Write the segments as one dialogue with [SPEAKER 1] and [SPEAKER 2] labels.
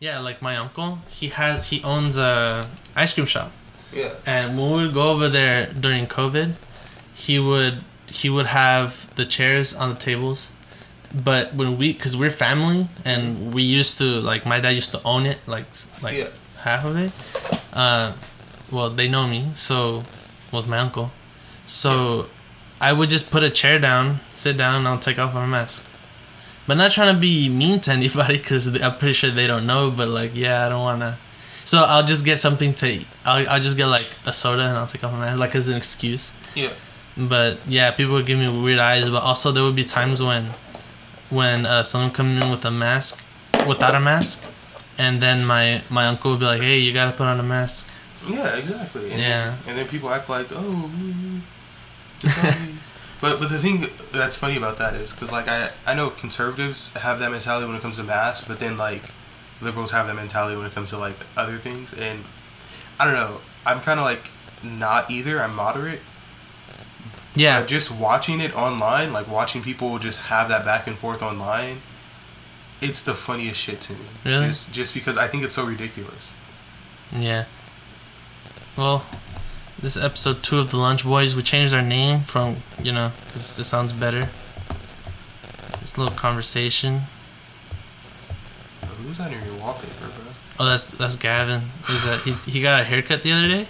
[SPEAKER 1] Yeah, like my uncle, he has he owns a ice cream shop,
[SPEAKER 2] Yeah.
[SPEAKER 1] and when we would go over there during COVID, he would he would have the chairs on the tables, but when we because we're family and we used to like my dad used to own it like like
[SPEAKER 2] Yeah.
[SPEAKER 1] half of it. Uh, well, they know me, so was my uncle. So I would just put a chair down, sit down, and I'll take off my mask. But not trying to be mean to anybody because I'm pretty sure they don't know. But like, yeah, I don't wanna. So I'll just get something to. Eat. I'll I'll just get like a soda and I'll take off my mask like as an excuse.
[SPEAKER 2] Yeah.
[SPEAKER 1] But yeah, people would give me weird eyes. But also there would be times when, when uh, someone come in with a mask, without a mask, and then my my uncle would be like, "Hey, you gotta put on a mask."
[SPEAKER 2] Yeah, exactly. And
[SPEAKER 1] Yeah.
[SPEAKER 2] Then, and then people act like, oh. Just tell me." but but the thing that's funny about that is because like I I know conservatives have that mentality when it comes to masks, but then like liberals have that mentality when it comes to like other things, and I don't know. I'm kind of like not either. I'm moderate.
[SPEAKER 1] Yeah,
[SPEAKER 2] But just watching it online, like watching people just have that back and forth online, it's the funniest shit to me.
[SPEAKER 1] Really?
[SPEAKER 2] Just, just because I think it's so ridiculous.
[SPEAKER 1] yeah. Well, this is episode two of the Lunch Boys. We changed our name from you know because it sounds better. This little conversation.
[SPEAKER 2] Who's on your wallpaper, bro?
[SPEAKER 1] Oh, that's that's Gavin. He's a, he he got a haircut the other day,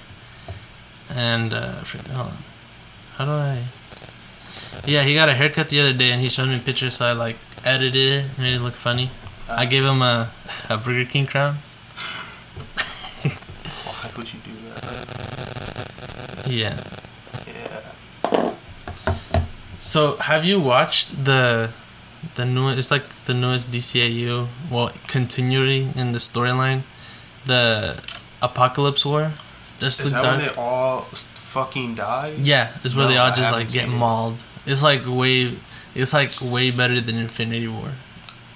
[SPEAKER 1] and uh, hold on, how do I? Yeah, he got a haircut the other day, and he showed me pictures, so I like edited it, made it look funny. I gave him a a Burger King crown.
[SPEAKER 2] Why would you do that?
[SPEAKER 1] Yeah.
[SPEAKER 2] Yeah.
[SPEAKER 1] So have you watched the the new? It's like the newest DCAU. Well, continuing in the storyline, the Apokolips War. Just
[SPEAKER 2] Is that
[SPEAKER 1] dark-
[SPEAKER 2] when they all fucking die?
[SPEAKER 1] Yeah, it's where
[SPEAKER 2] No,
[SPEAKER 1] they all just like get mauled. It's like way, it's like way better than Infinity War.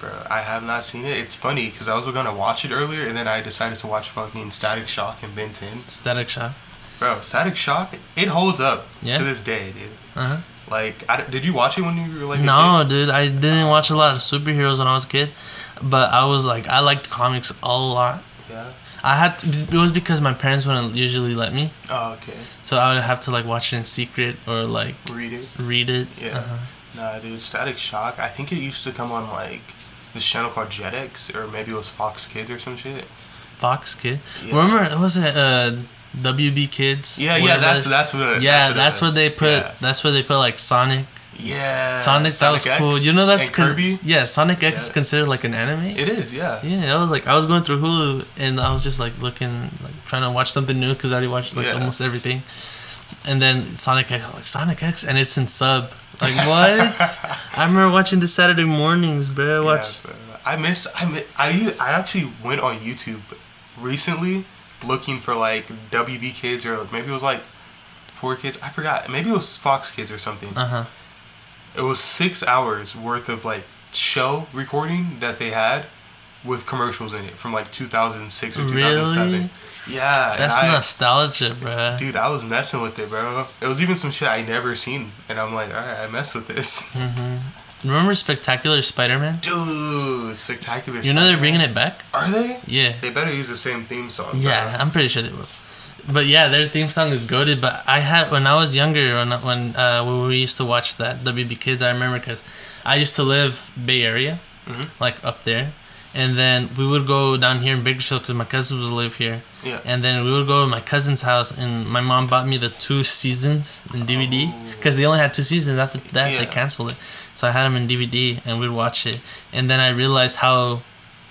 [SPEAKER 2] Bro, I have not seen it. It's funny because I was gonna watch it earlier and then I decided to watch fucking Static Shock and Ben 10.
[SPEAKER 1] Static Shock.
[SPEAKER 2] Bro, Static Shock, it holds up
[SPEAKER 1] Yeah?
[SPEAKER 2] to this day, dude.
[SPEAKER 1] Uh huh.
[SPEAKER 2] Like, I, did you watch it when you were like a
[SPEAKER 1] No, dude, I didn't watch a lot of superheroes when I was a kid, but I was like, I liked comics a lot.
[SPEAKER 2] Yeah.
[SPEAKER 1] I had to, it was because my parents wouldn't usually let me,
[SPEAKER 2] Oh, okay.
[SPEAKER 1] so I would have to like watch it in secret or like
[SPEAKER 2] Read it.
[SPEAKER 1] read it.
[SPEAKER 2] Yeah.
[SPEAKER 1] Uh-huh.
[SPEAKER 2] Nah, dude, Static Shock. I think it used to come on like this channel called Jetix, or maybe it was Fox Kids or some shit.
[SPEAKER 1] Fox Kid.
[SPEAKER 2] Yeah.
[SPEAKER 1] Remember, it was it uh, WB Kids?
[SPEAKER 2] Yeah, yeah, that's that's what.
[SPEAKER 1] Yeah,
[SPEAKER 2] what
[SPEAKER 1] that's where they put.
[SPEAKER 2] Yeah.
[SPEAKER 1] That's where they put like Sonic.
[SPEAKER 2] Yeah.
[SPEAKER 1] Sonic, that was
[SPEAKER 2] X
[SPEAKER 1] cool. You know that's con-
[SPEAKER 2] Kirby.
[SPEAKER 1] yeah, Sonic X is considered like an anime.
[SPEAKER 2] It is, yeah.
[SPEAKER 1] Yeah, I was like, I was going through Hulu and I was just like looking, like trying to watch something new because I already watched like
[SPEAKER 2] Yeah.
[SPEAKER 1] almost everything. And then Sonic X, I'm like Sonic X, and it's in sub. Like what? I remember watching this Saturday mornings, bro.
[SPEAKER 2] Yeah,
[SPEAKER 1] Watch.
[SPEAKER 2] bro. I miss. I mi- I I actually went on YouTube recently looking for like WB Kids or maybe it was like 4Kids. I forgot. Maybe it was Fox Kids or something.
[SPEAKER 1] Uh huh.
[SPEAKER 2] It was six hours worth of like show recording that they had with commercials in it from like 2006 or 2007.
[SPEAKER 1] Really?
[SPEAKER 2] Yeah,
[SPEAKER 1] That's
[SPEAKER 2] I-
[SPEAKER 1] nostalgia, bro.
[SPEAKER 2] Dude, I was messing with it, bro. It was even some shit I never seen, and I'm like, all right, I mess with this.
[SPEAKER 1] Remember Spectacular Spider-Man?
[SPEAKER 2] Dude, spectacular. Spider Man.
[SPEAKER 1] You know they're bringing it back.
[SPEAKER 2] Are they?
[SPEAKER 1] Yeah.
[SPEAKER 2] They better use the same theme song. bro.
[SPEAKER 1] Yeah, I'm pretty sure they will. But yeah, their theme song is goaded. But I had when I was younger, when when uh, when we used to watch that WB Kids, I remember because I used to live Bay Area,
[SPEAKER 2] Mhm.
[SPEAKER 1] like up there, and then we would go down here in Bakersfield because my cousins would live here,
[SPEAKER 2] Yeah.
[SPEAKER 1] and then we would go to my cousin's house, and my mom bought me the two seasons in DVD
[SPEAKER 2] Oh.
[SPEAKER 1] because they only had two seasons. After that, they canceled it, so I had them in DVD, and we'd watch it, and then I realized how,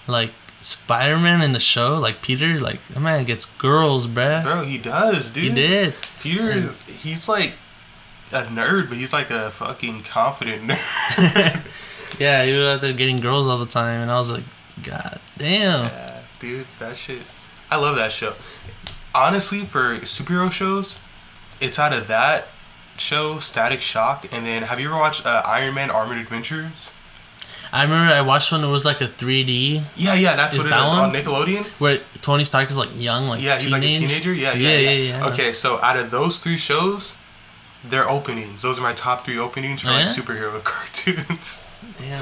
[SPEAKER 1] like. Spider-Man in the show, like Peter, like that man gets girls, bruh.
[SPEAKER 2] Bro, he does, dude.
[SPEAKER 1] He did.
[SPEAKER 2] Peter,
[SPEAKER 1] And-
[SPEAKER 2] he's like a nerd, but he's like a fucking confident nerd.
[SPEAKER 1] Yeah, he was out there getting girls all the time, and I was like, God damn.
[SPEAKER 2] yeah, dude, that shit. I love that show. Honestly, for superhero shows, it's out of that show, Static Shock, and then have you ever watched uh, Iron Man Armored Adventures?
[SPEAKER 1] I remember I watched one that was like a 3D
[SPEAKER 2] Yeah, yeah, that's
[SPEAKER 1] Is
[SPEAKER 2] what it
[SPEAKER 1] that
[SPEAKER 2] is
[SPEAKER 1] one?
[SPEAKER 2] on Nickelodeon.
[SPEAKER 1] where Tony Stark is like young, like
[SPEAKER 2] yeah, he's like a teenager. Yeah,
[SPEAKER 1] Yeah,
[SPEAKER 2] yeah, yeah.
[SPEAKER 1] yeah.
[SPEAKER 2] Okay, so out of those three shows, their openings. Those are my top three openings for
[SPEAKER 1] Oh,
[SPEAKER 2] like superhero cartoons.
[SPEAKER 1] Yeah.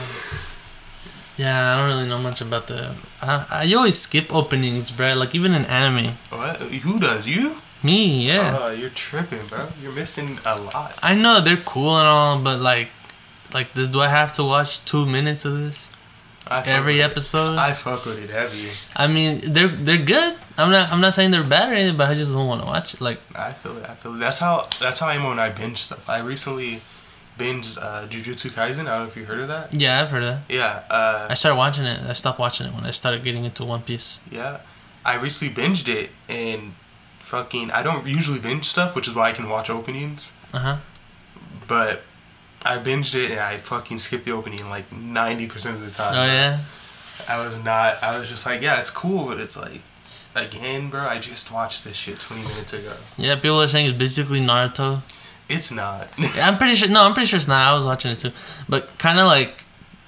[SPEAKER 1] Yeah, I don't really know much about the. I, I always skip openings, bro. Like even in anime.
[SPEAKER 2] What? Who does you?
[SPEAKER 1] Me, yeah.
[SPEAKER 2] Oh, you're tripping, bro. You're missing a lot.
[SPEAKER 1] I know they're cool and all, but like, like, do I have to watch two minutes of this
[SPEAKER 2] I
[SPEAKER 1] every
[SPEAKER 2] with it.
[SPEAKER 1] episode?
[SPEAKER 2] I fuck with it heavy.
[SPEAKER 1] I mean, they're they're good. I'm not I'm not saying they're bad or anything, but I just don't want to watch it. Like,
[SPEAKER 2] I feel it. I feel it. That's how. That's how I am when I binge stuff. I recently binged uh, Jujutsu Kaisen. I don't know if you heard of that.
[SPEAKER 1] yeah, I've heard of that.
[SPEAKER 2] Yeah. Uh,
[SPEAKER 1] I started watching it. I stopped watching it when I started getting into One Piece.
[SPEAKER 2] Yeah, I recently binged it and fucking. I don't usually binge stuff, which is why I can watch openings.
[SPEAKER 1] Uh huh.
[SPEAKER 2] But I binged it and I fucking skipped the opening like ninety percent of the time.
[SPEAKER 1] Oh yeah.
[SPEAKER 2] I was not. I was just like, yeah, it's cool, but it's like, again, bro. I just watched this shit twenty minutes ago.
[SPEAKER 1] Yeah, people are saying it's basically Naruto.
[SPEAKER 2] It's not.
[SPEAKER 1] Yeah, I'm pretty sure. No, I'm pretty sure it's not. I was watching it too, but kind of like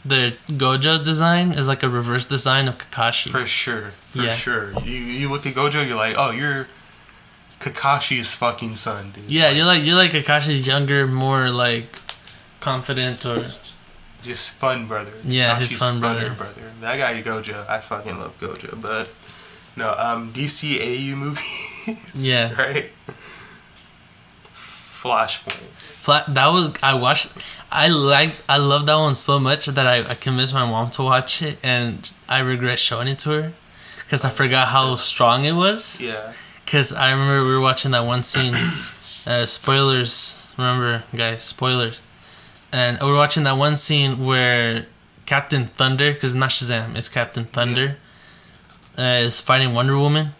[SPEAKER 1] the Gojo's design is like a reverse design of Kakashi.
[SPEAKER 2] for sure. For
[SPEAKER 1] Yeah.
[SPEAKER 2] sure. You you look at Gojo, you're like, oh, you're Kakashi's fucking son, dude.
[SPEAKER 1] yeah, you're like you're like Kakashi's younger, more like confident or
[SPEAKER 2] just fun brother.
[SPEAKER 1] Yeah, his fun brother.
[SPEAKER 2] brother. That guy Gojo, I fucking love Gojo, but no, um, DCAU movies.
[SPEAKER 1] Yeah.
[SPEAKER 2] Right. Flashpoint.
[SPEAKER 1] flat. That was I watched. I liked. I love that one so much that I, I convinced my mom to watch it, and I regret showing it to her because I forgot how strong it was.
[SPEAKER 2] Yeah.
[SPEAKER 1] Because I remember we were watching that one scene. Uh, spoilers, remember, guys? Spoilers. And we were watching that one scene where Captain Thunder, because not Shazam, it's Captain Thunder, uh, is fighting Wonder Woman.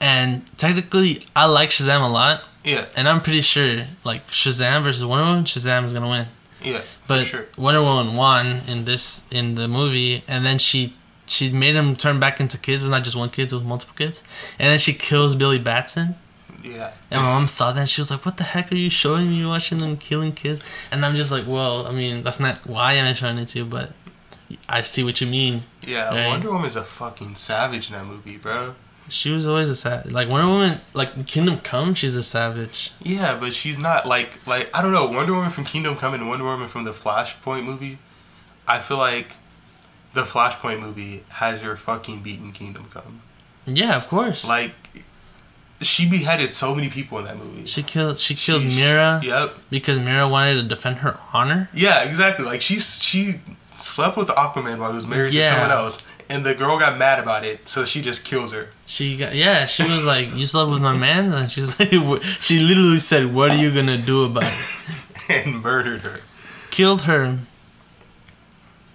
[SPEAKER 1] And technically, I like Shazam a lot,
[SPEAKER 2] Yeah.
[SPEAKER 1] and I'm pretty sure, like Shazam versus Wonder Woman, Shazam is gonna win.
[SPEAKER 2] Yeah.
[SPEAKER 1] But
[SPEAKER 2] for sure.
[SPEAKER 1] Wonder Woman won in this in the movie, and then she she made him turn back into kids, and not just one kid, with multiple kids. And then she kills Billy Batson.
[SPEAKER 2] Yeah.
[SPEAKER 1] And my mom saw that and she was like, What the heck are you showing me watching them killing kids? And I'm just like, Well, I mean, that's not why I'm showing it to you, but I see what you mean.
[SPEAKER 2] Yeah.
[SPEAKER 1] Right.
[SPEAKER 2] Wonder Woman's a fucking savage in that movie, bro.
[SPEAKER 1] She was always a savage. Like Wonder Woman, like Kingdom Come, she's a savage.
[SPEAKER 2] Yeah, but she's not like like I don't know Wonder Woman from Kingdom Come and Wonder Woman from the Flashpoint movie. I feel like the Flashpoint movie has your fucking beaten Kingdom Come.
[SPEAKER 1] Yeah, of course.
[SPEAKER 2] Like she beheaded so many people in that movie.
[SPEAKER 1] she killed she killed
[SPEAKER 2] She-
[SPEAKER 1] Mera
[SPEAKER 2] Yep.
[SPEAKER 1] because Mera wanted to defend her honor.
[SPEAKER 2] Yeah, exactly. Like she she slept with Aquaman while he was married
[SPEAKER 1] Yeah.
[SPEAKER 2] to someone else, and the girl got mad about it, so she just kills her.
[SPEAKER 1] She got yeah. She was like, "You slept with my man," and she was like, she literally said, "What are you gonna do about it?"
[SPEAKER 2] and murdered her.
[SPEAKER 1] Killed her,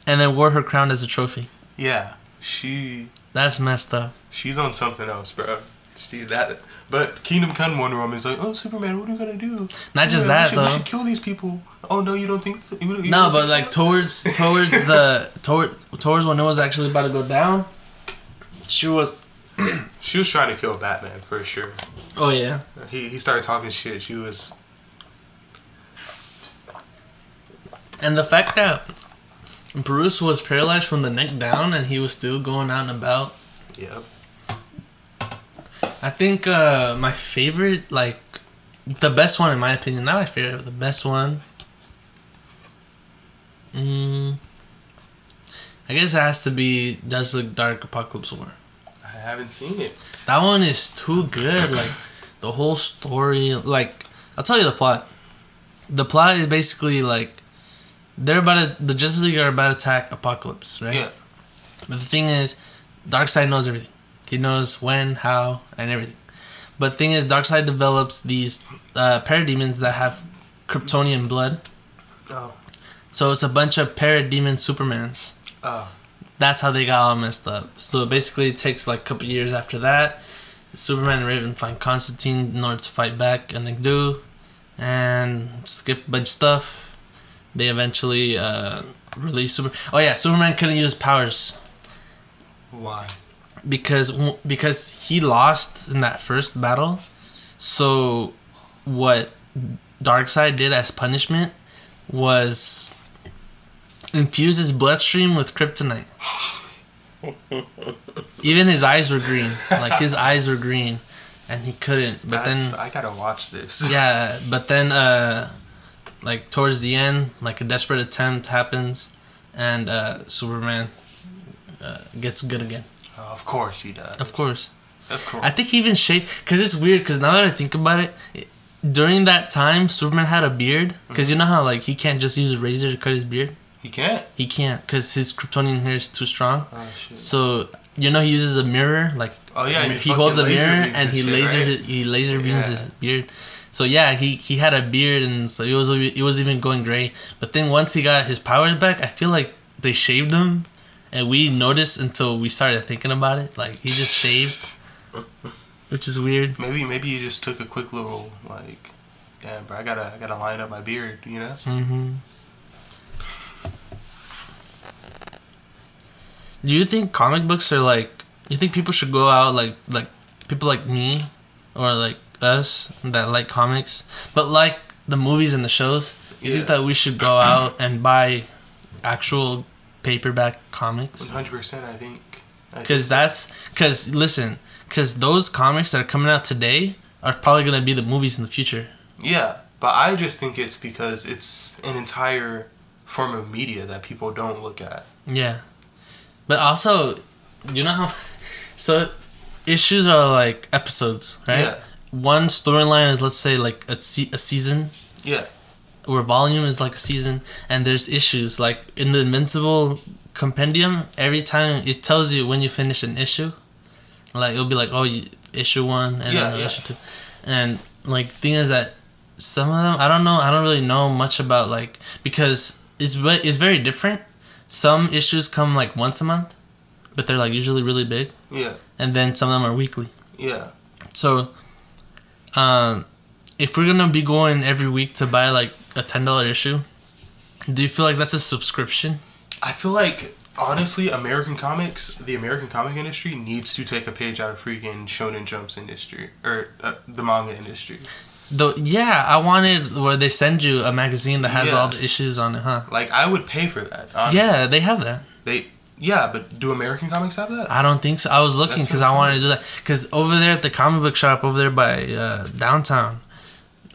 [SPEAKER 1] and then wore her crown as a trophy.
[SPEAKER 2] Yeah, she
[SPEAKER 1] That's messed up.
[SPEAKER 2] she's on something else, bro. See that, but Kingdom Come Wonder Woman is like, oh Superman, what are you gonna do?
[SPEAKER 1] Not just
[SPEAKER 2] Superman,
[SPEAKER 1] that,
[SPEAKER 2] we should,
[SPEAKER 1] though.
[SPEAKER 2] We should kill these people. Oh no, you don't think? You, you
[SPEAKER 1] No,
[SPEAKER 2] don't
[SPEAKER 1] but like
[SPEAKER 2] so?
[SPEAKER 1] towards towards the toward towards when it was actually about to go down, she was.
[SPEAKER 2] she was trying to kill Batman for sure.
[SPEAKER 1] Oh yeah.
[SPEAKER 2] He he started talking shit. She was
[SPEAKER 1] And the fact that Bruce was paralyzed from the neck down and he was still going out and about.
[SPEAKER 2] yep.
[SPEAKER 1] I think uh, my favorite, like, the best one in my opinion, not my favorite, but the best one. Mm, I guess it has to be Does Look Dark Apokolips War.
[SPEAKER 2] I haven't seen it.
[SPEAKER 1] That one is too good. Like, the whole story. Like, I'll tell you the plot. The plot is basically like they're about to, the Justice League are about to attack Apokolips, right?
[SPEAKER 2] Yeah.
[SPEAKER 1] But the thing is, Darkseid knows everything. He knows when, how, and everything. But the thing is, Darkseid develops these uh, parademons that have Kryptonian blood.
[SPEAKER 2] Oh.
[SPEAKER 1] So it's a bunch of parademon Supermans.
[SPEAKER 2] Oh.
[SPEAKER 1] That's how they got all messed up. So basically, it takes like a couple years after that. Superman and Raven find Constantine in order to fight back, and they do. And skip a bunch of stuff. They eventually uh, release Super. Oh yeah, Superman couldn't use his powers
[SPEAKER 2] Why?
[SPEAKER 1] because because he lost in that first battle. So what Darkseid did as punishment was infuse his bloodstream with kryptonite. Even his eyes were green. Like his eyes were green and he couldn't. But
[SPEAKER 2] That's-
[SPEAKER 1] then
[SPEAKER 2] I gotta watch this.
[SPEAKER 1] yeah, but then uh like towards the end, like a desperate attempt happens and uh Superman uh, gets good again.
[SPEAKER 2] Oh, of course he does.
[SPEAKER 1] Of course.
[SPEAKER 2] Of course.
[SPEAKER 1] I think he even shaved because it's weird. Because now that I think about it, it- during that time, Superman had a beard. Because you know how like he can't just use a razor to cut his beard.
[SPEAKER 2] he can't.
[SPEAKER 1] He can't because his Kryptonian hair is too strong.
[SPEAKER 2] Oh shit.
[SPEAKER 1] So you know he uses a mirror, like
[SPEAKER 2] Oh yeah.
[SPEAKER 1] he holds a mirror and he laser
[SPEAKER 2] right?
[SPEAKER 1] he laser beams
[SPEAKER 2] Yeah.
[SPEAKER 1] his beard. So yeah, he he had a beard and so it was it was even going gray. But then once he got his powers back, I feel like they shaved him, and we noticed until we started thinking about it. Like he just shaved, which is weird.
[SPEAKER 2] Maybe maybe he just took a quick little like, yeah, bro. I gotta I gotta line up my beard. You know.
[SPEAKER 1] hmm Do you think comic books are like? You think people should go out like like people like me, or like us that like comics, but like the movies and the shows? You think that we should go out and buy actual paperback comics?
[SPEAKER 2] One hundred percent. I think.
[SPEAKER 1] Because that's because listen, because those comics that are coming out today are probably gonna be the movies in the future.
[SPEAKER 2] Yeah, but I just think it's because it's an entire form of media that people don't look at.
[SPEAKER 1] Yeah. But also, you know how. So, issues are like episodes, right?
[SPEAKER 2] Yeah.
[SPEAKER 1] One storyline is, let's say, like a, se- a season,
[SPEAKER 2] Yeah.
[SPEAKER 1] Where volume is like a season, and there's issues. Like in the Invincible compendium, every time it tells you when you finish an issue. Like, it'll be like, oh, you, issue one, and
[SPEAKER 2] Yeah, yeah.
[SPEAKER 1] issue two. And, like, thing is that some of them, I don't know, I don't really know much about, like, because it's, it's very different. Some issues come, like, once a month, but they're, like, usually really big.
[SPEAKER 2] Yeah.
[SPEAKER 1] And then some of them are weekly.
[SPEAKER 2] Yeah.
[SPEAKER 1] So, um, if we're gonna be going every week to buy like a ten dollar issue, do you feel like that's a subscription?
[SPEAKER 2] I feel like honestly, American comics, the American comic industry needs to take a page out of freaking Shonen Jump's industry or uh, the manga industry.
[SPEAKER 1] Though, yeah, I wanted where they send you a magazine that has
[SPEAKER 2] Yeah.
[SPEAKER 1] all the issues on it, huh?
[SPEAKER 2] Like I would pay for that. honestly.
[SPEAKER 1] Yeah, they have that.
[SPEAKER 2] They. Yeah, but do American comics have that?
[SPEAKER 1] I don't think so. I was looking because I wanted to do that. Because over there at the comic book shop over there by uh, downtown,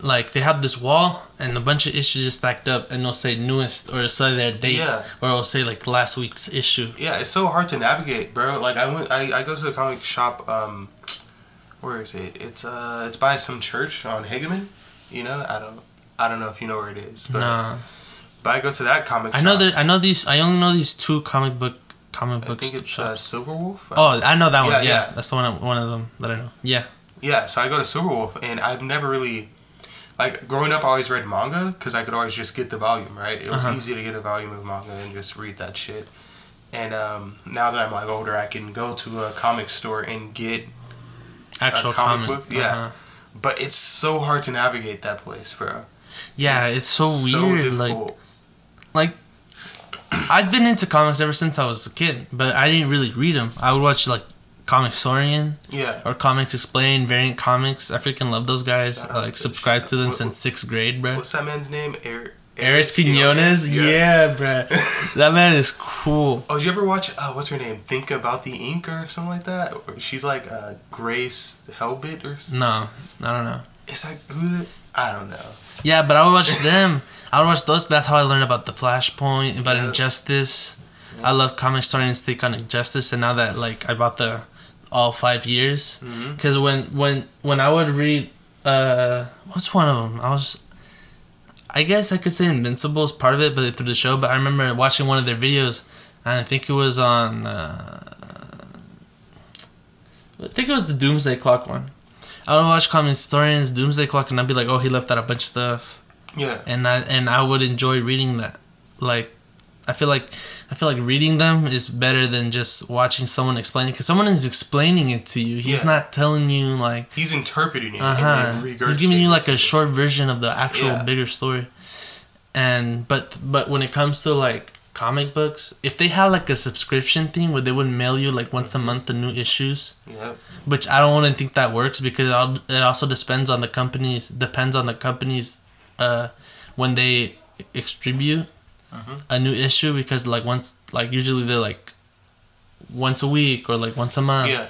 [SPEAKER 1] like they have this wall and a bunch of issues just stacked up, and they'll say newest or it'll say their date,
[SPEAKER 2] Yeah.
[SPEAKER 1] or it'll say like last week's issue.
[SPEAKER 2] Yeah, it's so hard to navigate, bro. Like I went, I, I go to the comic shop. Um, where is it? It's uh, it's by some church on Hageman. You know, I don't, I don't know if you know where it is, but
[SPEAKER 1] Nah.
[SPEAKER 2] but I go to that comic.
[SPEAKER 1] I know
[SPEAKER 2] shop.
[SPEAKER 1] that I know these. I only know these two comic book comic
[SPEAKER 2] I
[SPEAKER 1] books.
[SPEAKER 2] think it's uh,
[SPEAKER 1] shops.
[SPEAKER 2] Silverwolf.
[SPEAKER 1] oh, I know that one.
[SPEAKER 2] Yeah,
[SPEAKER 1] Yeah,
[SPEAKER 2] yeah.
[SPEAKER 1] that's the one. One of them that I know. Yeah.
[SPEAKER 2] Yeah, so I go to Silverwolf, and I've never really, like, growing up, I always read manga because I could always just get the volume, right? It was
[SPEAKER 1] Uh-huh.
[SPEAKER 2] easy to get a volume of manga and just read that shit. And um, now that I'm like older, I can go to a comic store and get,
[SPEAKER 1] Actual
[SPEAKER 2] comic
[SPEAKER 1] comic.
[SPEAKER 2] book? Yeah.
[SPEAKER 1] Uh-huh.
[SPEAKER 2] but it's so hard to navigate that place, bro.
[SPEAKER 1] Yeah, it's, so weird. like, like I've been into comics ever since I was a kid, but I didn't really read them. I would watch like Comicstorian
[SPEAKER 2] yeah,
[SPEAKER 1] or Comics Explained, Variant Comics. I freaking love those guys. I like subscribe to them
[SPEAKER 2] what-
[SPEAKER 1] since sixth grade, bro.
[SPEAKER 2] what's that man's name? Er-
[SPEAKER 1] Eris Quinones, yeah, bro. that man is cool.
[SPEAKER 2] Oh, did you ever watch? Uh, what's her name? Think about the ink or something like that. Or she's like uh, Grace Helbit or. s-
[SPEAKER 1] No, I don't know.
[SPEAKER 2] It's like who? I don't know.
[SPEAKER 1] Yeah, but I would watch them. I would watch those. That's how I learned about the Flashpoint, about
[SPEAKER 2] Yeah.
[SPEAKER 1] Injustice.
[SPEAKER 2] Yeah.
[SPEAKER 1] I love comic starting to stick on Injustice, and now that like I bought the all five years, because when when when I would read, uh, what's one of them? I was, I guess I could say Invincible is part of it, but through the show. But I remember watching one of their videos, and I think it was on. Uh, I think it was the Doomsday Clock one. I would watch Comicstorian's Doomsday Clock, and I'd be like, "Oh, he left out a bunch of stuff."
[SPEAKER 2] Yeah.
[SPEAKER 1] and I and I would enjoy reading that. Like, I feel like I feel like reading them is better than just watching someone explain it because someone is explaining it to you. He's
[SPEAKER 2] Yeah.
[SPEAKER 1] not telling you like,
[SPEAKER 2] He's interpreting it. Uh-huh.
[SPEAKER 1] He's giving you like a short version of the actual
[SPEAKER 2] Yeah.
[SPEAKER 1] bigger story. And but but when it comes to like comic books, if they had like a subscription thing where they would mail you like once a month the new issues,
[SPEAKER 2] Yep.
[SPEAKER 1] which I don't want to think that works because it it also depends on the companies depends on the companies uh when they distribute
[SPEAKER 2] Mhm.
[SPEAKER 1] a new issue because like once like usually they're like once a week or like once a month
[SPEAKER 2] Yeah.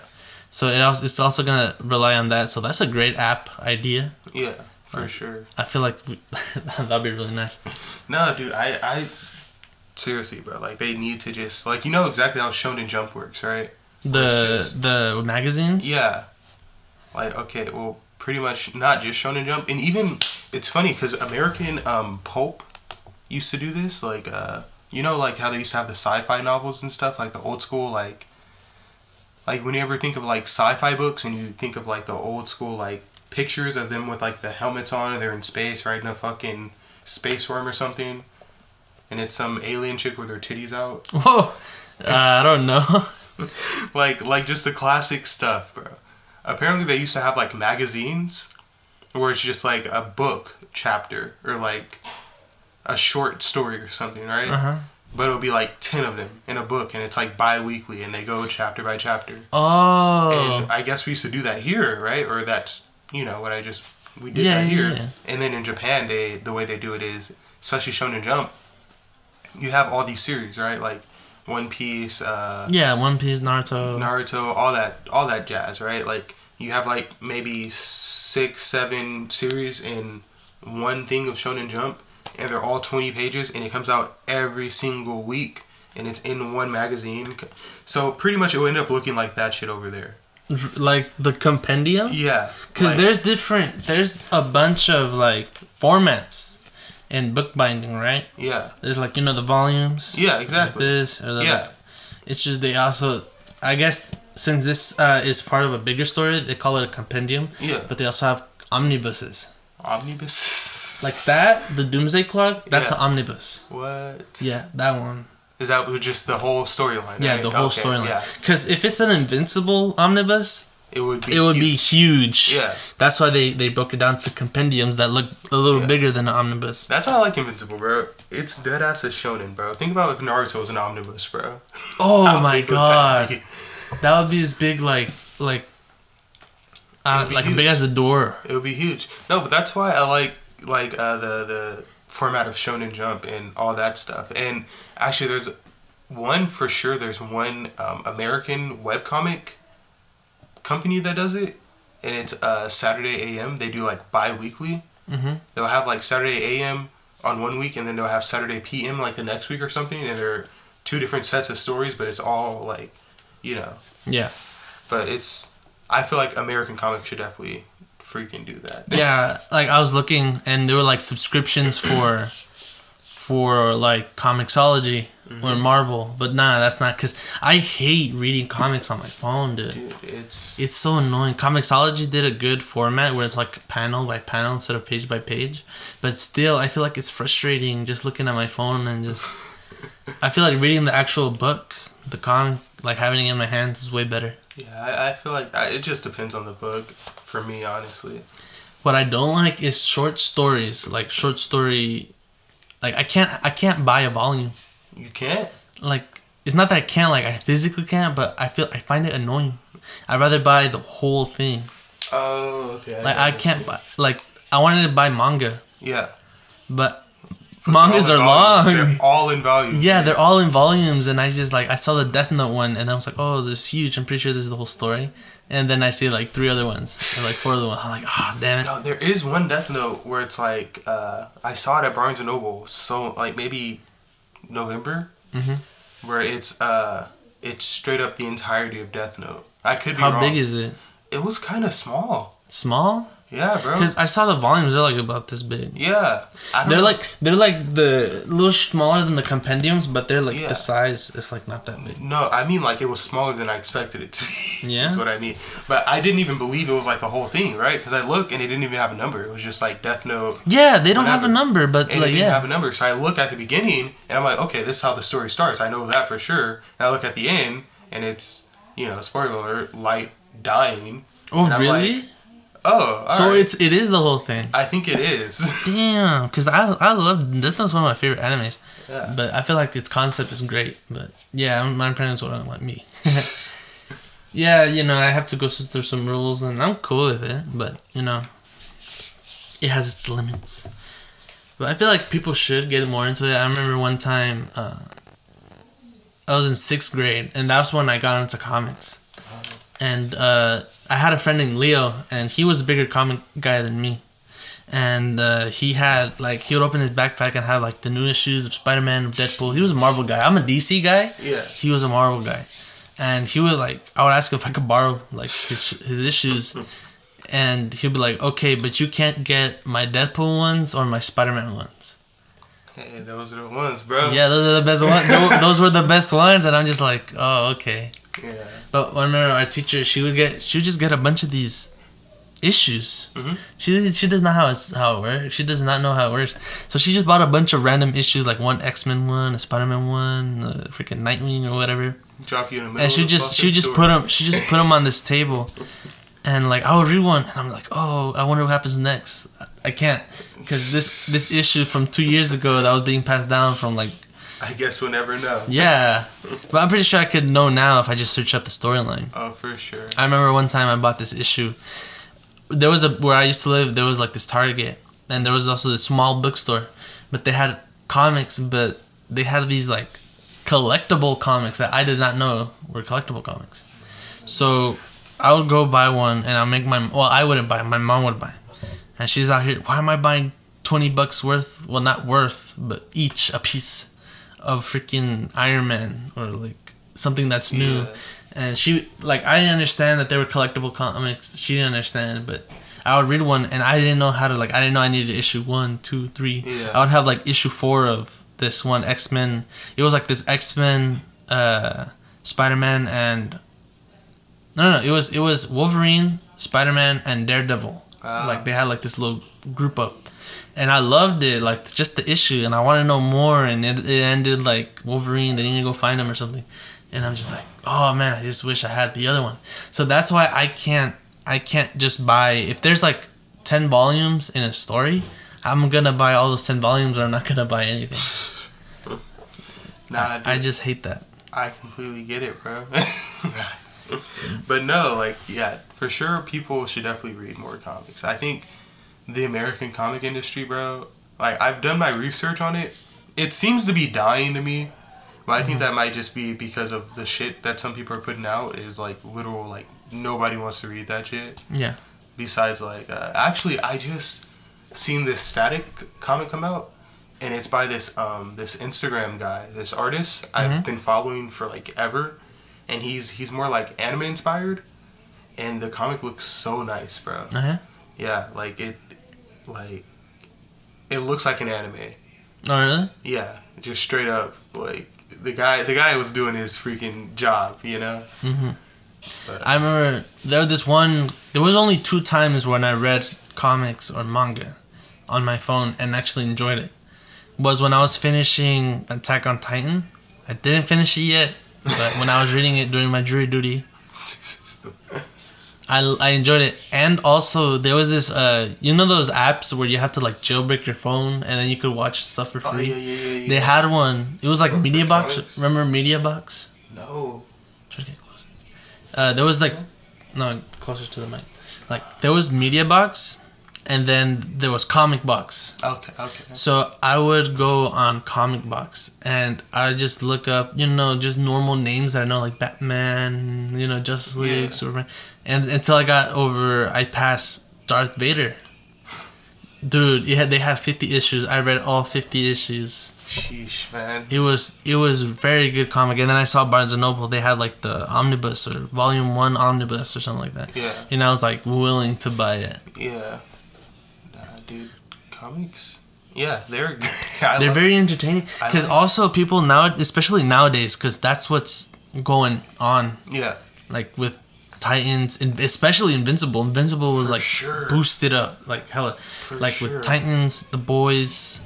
[SPEAKER 1] so it also it's also gonna rely on that so that's a great app idea
[SPEAKER 2] Yeah. For sure.
[SPEAKER 1] I feel like we, that'd be really nice
[SPEAKER 2] No, dude. I I seriously, bro. Like they need to just like you know exactly how Shonen Jump works, right?
[SPEAKER 1] The
[SPEAKER 2] just-
[SPEAKER 1] the magazines.
[SPEAKER 2] Yeah. Like okay, well, pretty much not just Shonen Jump, and even it's funny because American um, pulp used to do this. Like uh, you know, like how they used to have the sci-fi novels and stuff, like the old school like. Like when you ever think of like sci-fi books and you think of like the old school like pictures of them with like the helmets on and they're in space riding a fucking space worm or something, and it's some alien chick with her titties out.
[SPEAKER 1] Whoa. Uh, I don't know.
[SPEAKER 2] like like just the classic stuff, bro. Apparently they used to have like magazines where it's just like a book chapter or like a short story or something, right?
[SPEAKER 1] Uh huh.
[SPEAKER 2] But it'll be like 10 of them in a book and it's like bi-weekly and they go chapter by chapter.
[SPEAKER 1] Oh.
[SPEAKER 2] And I guess we used to do that here, right? Or that's, you know, what I just we did
[SPEAKER 1] Yeah,
[SPEAKER 2] that here.
[SPEAKER 1] yeah.
[SPEAKER 2] And then in Japan, they the way they do it is, especially Shonen Jump, you have all these series, right? Like One Piece, uh
[SPEAKER 1] yeah, One Piece, Naruto.
[SPEAKER 2] Naruto, all that, all that jazz, right? Like you have like maybe six, seven series in one thing of Shonen Jump, and they're all twenty pages, and it comes out every single week, and it's in one magazine. So pretty much it will end up looking like that shit over there.
[SPEAKER 1] like the compendium.
[SPEAKER 2] Yeah,
[SPEAKER 1] Because
[SPEAKER 2] like-
[SPEAKER 1] there's different. There's a bunch of like formats in bookbinding, right?
[SPEAKER 2] yeah,
[SPEAKER 1] There's like you know the volumes.
[SPEAKER 2] yeah,
[SPEAKER 1] Like
[SPEAKER 2] exactly.
[SPEAKER 1] this or the
[SPEAKER 2] Yeah.
[SPEAKER 1] like, It's just they also, I guess, since this uh, is part of a bigger story, they call it a compendium.
[SPEAKER 2] Yeah,
[SPEAKER 1] But they also have omnibuses
[SPEAKER 2] omnibus.
[SPEAKER 1] like that. The Doomsday Clock. That's
[SPEAKER 2] Yeah.
[SPEAKER 1] an omnibus.
[SPEAKER 2] what
[SPEAKER 1] Yeah, that one.
[SPEAKER 2] is that? Just the whole storyline?
[SPEAKER 1] Yeah,
[SPEAKER 2] right?
[SPEAKER 1] the whole
[SPEAKER 2] Okay,
[SPEAKER 1] storyline.
[SPEAKER 2] Yeah,
[SPEAKER 1] Because if it's an Invincible omnibus,
[SPEAKER 2] it would be.
[SPEAKER 1] it would be
[SPEAKER 2] huge.
[SPEAKER 1] huge.
[SPEAKER 2] Yeah,
[SPEAKER 1] That's why they, they broke it down to compendiums that look a little
[SPEAKER 2] Yeah.
[SPEAKER 1] bigger than an omnibus.
[SPEAKER 2] That's why I like Invincible, bro. It's dead ass as shonen, bro. Think about if Naruto was an omnibus, bro.
[SPEAKER 1] Oh my
[SPEAKER 2] that
[SPEAKER 1] god, that would be as big like like uh, like
[SPEAKER 2] huge.
[SPEAKER 1] big as a door.
[SPEAKER 2] It would be huge. No, but that's why I like like uh, the the format of Shonen Jump and all that stuff. And actually, there's one for sure. There's one um, American webcomic company that does it, and it's uh, Saturday AM. They do like bi-weekly.
[SPEAKER 1] Mm-hmm.
[SPEAKER 2] They'll have like Saturday AM on one week, and then they'll have Saturday PM like the next week or something. And they're two different sets of stories, but it's all like, you know.
[SPEAKER 1] Yeah,
[SPEAKER 2] But it's. I feel like American comics should definitely freaking do that.
[SPEAKER 1] yeah. Like I was looking, and there were like subscriptions for for like Comixology
[SPEAKER 2] Mm-hmm.
[SPEAKER 1] or Marvel, but nah, that's not because I hate reading comics on my phone, dude.
[SPEAKER 2] Dude, it's
[SPEAKER 1] It's so annoying. Comixology did a good format where it's like panel by panel instead of page by page. But still, I feel like it's frustrating just looking at my phone and just. I feel like reading the actual book, the comic, like having it in my hands is way better.
[SPEAKER 2] yeah. I, I feel like I, it just depends on the book for me, honestly.
[SPEAKER 1] What I don't like is short stories, like short story. Like I can't, I can't buy a volume.
[SPEAKER 2] You can't.
[SPEAKER 1] Like it's not that I can't, like I physically can't, but I feel I find it annoying. I'd rather buy the whole thing.
[SPEAKER 2] Oh, okay.
[SPEAKER 1] Like I can't buy, like I wanted to buy manga,
[SPEAKER 2] Yeah.
[SPEAKER 1] but mangas are
[SPEAKER 2] in
[SPEAKER 1] long.
[SPEAKER 2] They're all in volumes.
[SPEAKER 1] Yeah, they're all in volumes, and I just like I saw the Death Note one, and I was like, oh, this is huge. I'm pretty sure this is the whole story. And then I see like three other ones, or like four other ones. I'm like, ah, damn it.
[SPEAKER 2] No, there is one Death Note where it's like uh, I saw it at Barnes and Noble. So like maybe November,
[SPEAKER 1] Mhm.
[SPEAKER 2] where it's uh, it's straight up the entirety of Death Note. I could be
[SPEAKER 1] How
[SPEAKER 2] wrong.
[SPEAKER 1] big is it?
[SPEAKER 2] it? Was kind of small.
[SPEAKER 1] Small?
[SPEAKER 2] Yeah, bro.
[SPEAKER 1] Because I saw the volumes. They're like about this big.
[SPEAKER 2] Yeah.
[SPEAKER 1] They're
[SPEAKER 2] know.
[SPEAKER 1] like they're like the little smaller than the compendiums, but they're like
[SPEAKER 2] Yeah.
[SPEAKER 1] the size. It's like not that big.
[SPEAKER 2] No, I mean like it was smaller than I expected it to be.
[SPEAKER 1] Yeah?
[SPEAKER 2] That's what I mean. But I didn't even believe it was like the whole thing, right? Because I look and it didn't even have a number. It was just like Death Note,
[SPEAKER 1] Yeah, they don't have a number, but
[SPEAKER 2] and
[SPEAKER 1] like
[SPEAKER 2] didn't
[SPEAKER 1] yeah,
[SPEAKER 2] have a number. So I look at the beginning and I'm like, okay, this is how the story starts. I know that for sure. And I look at the end and it's you know spoiler alert, Light dying.
[SPEAKER 1] oh really?
[SPEAKER 2] like, Oh,
[SPEAKER 1] so
[SPEAKER 2] alright.
[SPEAKER 1] it's it is the whole thing.
[SPEAKER 2] I think it is.
[SPEAKER 1] Damn, because I I love Death Note's one of my favorite animes.
[SPEAKER 2] yeah.
[SPEAKER 1] But I feel like its concept is great. But yeah, my parents wouldn't let me. yeah, you know, I have to go through some rules, and I'm cool with it. But you know, it has its limits. But I feel like people should get more into it. I remember one time, uh, I was in sixth grade, and that's when I got into comics. And uh, I had a friend named Leo, and he was a bigger comic guy than me. and uh, he had like he would open his backpack and have like the new issues of Spider Man, Deadpool. He was a Marvel guy. I'm a DC guy.
[SPEAKER 2] Yeah.
[SPEAKER 1] He was a Marvel guy, and he would like I would ask if I could borrow like his his issues, and he'd be like, "Okay, but you can't get my Deadpool ones or my Spider Man ones."
[SPEAKER 2] Hey, those are the ones, bro.
[SPEAKER 1] Yeah, those are the best ones. Those were the best ones, and I'm just like, "Oh, okay."
[SPEAKER 2] Yeah.
[SPEAKER 1] But I remember our teacher, she would get, she would just get a bunch of these issues.
[SPEAKER 2] Mhm.
[SPEAKER 1] She she does not know how it's, how it works. She does not know how it works. So she just bought a bunch of random issues, like one X Men one, a Spider Man one, a freaking Nightwing or whatever.
[SPEAKER 2] Drop you in the middle.
[SPEAKER 1] And she just she just put them she just put them on this table, and like I would read one, and I'm like, oh, I wonder what happens next. I can't because this this issue from two years ago that was being passed down from like
[SPEAKER 2] I guess we'll never know.
[SPEAKER 1] yeah, but I'm pretty sure I could know now if I just search up the storyline.
[SPEAKER 2] Oh, for sure.
[SPEAKER 1] I remember one time I bought this issue. There was a where I used to live. There was like this Target, and there was also this small bookstore, but they had comics, but they had these like collectible comics that I did not know were collectible comics. So I would go buy one, and I'll make my well, I wouldn't buy. it, My mom would buy, and she's out here. Why am I buying twenty bucks worth? Well, not worth, but each a piece of freaking Iron Man or like something that's new
[SPEAKER 2] Yeah.
[SPEAKER 1] and she like I didn't understand that they were collectible comics. She didn't understand, but I would read one and I didn't know how to like I didn't know I needed issue one, two, three.
[SPEAKER 2] Yeah.
[SPEAKER 1] I would have like issue four of this one X Men. It was like this X Men, uh, Spider Man and no, no, no, it was it was Wolverine, Spider Man, and Daredevil.
[SPEAKER 2] Ah.
[SPEAKER 1] Like they had like this little group up. And I loved it, like just the issue, and I want to know more. And it, it ended like Wolverine, they need to go find him or something. And I'm just like, oh man, I just wish I had the other one. So that's why I can't, I can't just buy. If there's like ten volumes in a story, I'm gonna buy all those ten volumes, or I'm not gonna buy anything.
[SPEAKER 2] Nah,
[SPEAKER 1] I
[SPEAKER 2] dude,
[SPEAKER 1] just hate that.
[SPEAKER 2] I completely get it, bro. but no, like, yeah, for sure, people should definitely read more comics. I think the American comic industry, bro, like, I've done my research on it. It seems to be dying to me, but I think that might just be because of the shit that some people are putting out is like literal, like, nobody wants to read that shit.
[SPEAKER 1] Yeah.
[SPEAKER 2] Besides, like, uh, actually, I just seen this static comic come out. And it's by this um this Instagram guy, this artist I've
[SPEAKER 1] Mhm.
[SPEAKER 2] been following for like ever, and he's he's more like anime inspired, and the comic looks so nice, bro.
[SPEAKER 1] Uh huh.
[SPEAKER 2] Yeah, like it, like it looks like an anime.
[SPEAKER 1] Oh really?
[SPEAKER 2] Yeah, just straight up like the guy the guy was doing his freaking job, you know.
[SPEAKER 1] Mm-hmm.
[SPEAKER 2] But-
[SPEAKER 1] I remember there was this one. There was only two times when I read comics or manga on my phone and actually enjoyed it. Was when I was finishing Attack on Titan. I didn't finish it yet, but when I was reading it during my jury duty, I, I enjoyed it. And also there was this uh you know those apps where you have to like jailbreak your phone and then you could watch stuff for
[SPEAKER 2] oh
[SPEAKER 1] free.
[SPEAKER 2] yeah, yeah, yeah, yeah.
[SPEAKER 1] They had one. It was like Media Box.
[SPEAKER 2] comics?
[SPEAKER 1] Remember Media Box?
[SPEAKER 2] no.
[SPEAKER 1] Try to get closer. Uh, there was like, no, closer to the mic. Like there was Media Box, and then there was Comic Box.
[SPEAKER 2] Okay, okay.
[SPEAKER 1] So I would go on Comic Box, and I would just look up, you know, just normal names that I know, like Batman, you know, Justice League,
[SPEAKER 2] Yeah.
[SPEAKER 1] Superman, and until I got over, I passed Darth Vader. Dude, it had, they had fifty issues. I read all fifty issues.
[SPEAKER 2] Sheesh, man.
[SPEAKER 1] It was it was very good comic, and then I saw Barnes and Noble. They had like the omnibus or volume one omnibus or something like that,
[SPEAKER 2] Yeah,
[SPEAKER 1] and I was like willing to buy it.
[SPEAKER 2] yeah. Nah, dude, comics. Yeah, they're good.
[SPEAKER 1] They're
[SPEAKER 2] love-
[SPEAKER 1] very entertaining because
[SPEAKER 2] like-
[SPEAKER 1] also people now, especially nowadays, because that's what's going on.
[SPEAKER 2] Yeah,
[SPEAKER 1] Like with Titans, and especially Invincible. Invincible was
[SPEAKER 2] For
[SPEAKER 1] like
[SPEAKER 2] sure.
[SPEAKER 1] boosted up, like hella.
[SPEAKER 2] for
[SPEAKER 1] like
[SPEAKER 2] sure.
[SPEAKER 1] with Titans, the boys.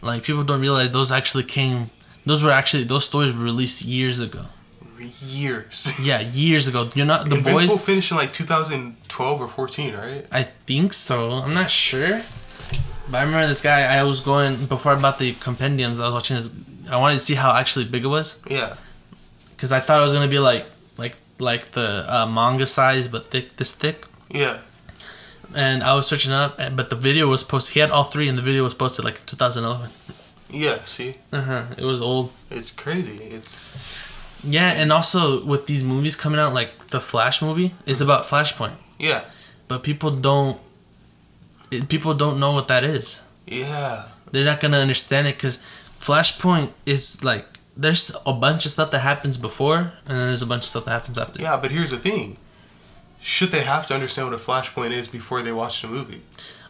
[SPEAKER 1] Like people don't realize those actually came. Those were actually those stories were released years ago.
[SPEAKER 2] Years.
[SPEAKER 1] Yeah, years ago. You're not the
[SPEAKER 2] Invincible
[SPEAKER 1] boys.
[SPEAKER 2] finished in like 2012 or 14, right?
[SPEAKER 1] I think so. I'm not sure. But I remember this guy. I was going before I bought the compendiums. I was watching this. I wanted to see how actually big it was
[SPEAKER 2] Yeah.
[SPEAKER 1] because I thought it was gonna be like like like the uh, manga size, but thick, this thick.
[SPEAKER 2] Yeah.
[SPEAKER 1] And I was searching up, but the video was posted. He had all three, and the video was posted like 2011.
[SPEAKER 2] Yeah. See,
[SPEAKER 1] Uh huh. It was old.
[SPEAKER 2] it's crazy. It's
[SPEAKER 1] Yeah, and also with these movies coming out, like the Flash movie is about Flashpoint,
[SPEAKER 2] yeah.
[SPEAKER 1] but people don't. people don't know what that is.
[SPEAKER 2] Yeah.
[SPEAKER 1] They're not gonna understand it because Flashpoint is like there's a bunch of stuff that happens before, and then there's a bunch of stuff that happens after.
[SPEAKER 2] Yeah, but here's the thing. Should they have to understand what a flashpoint is before they watch the movie?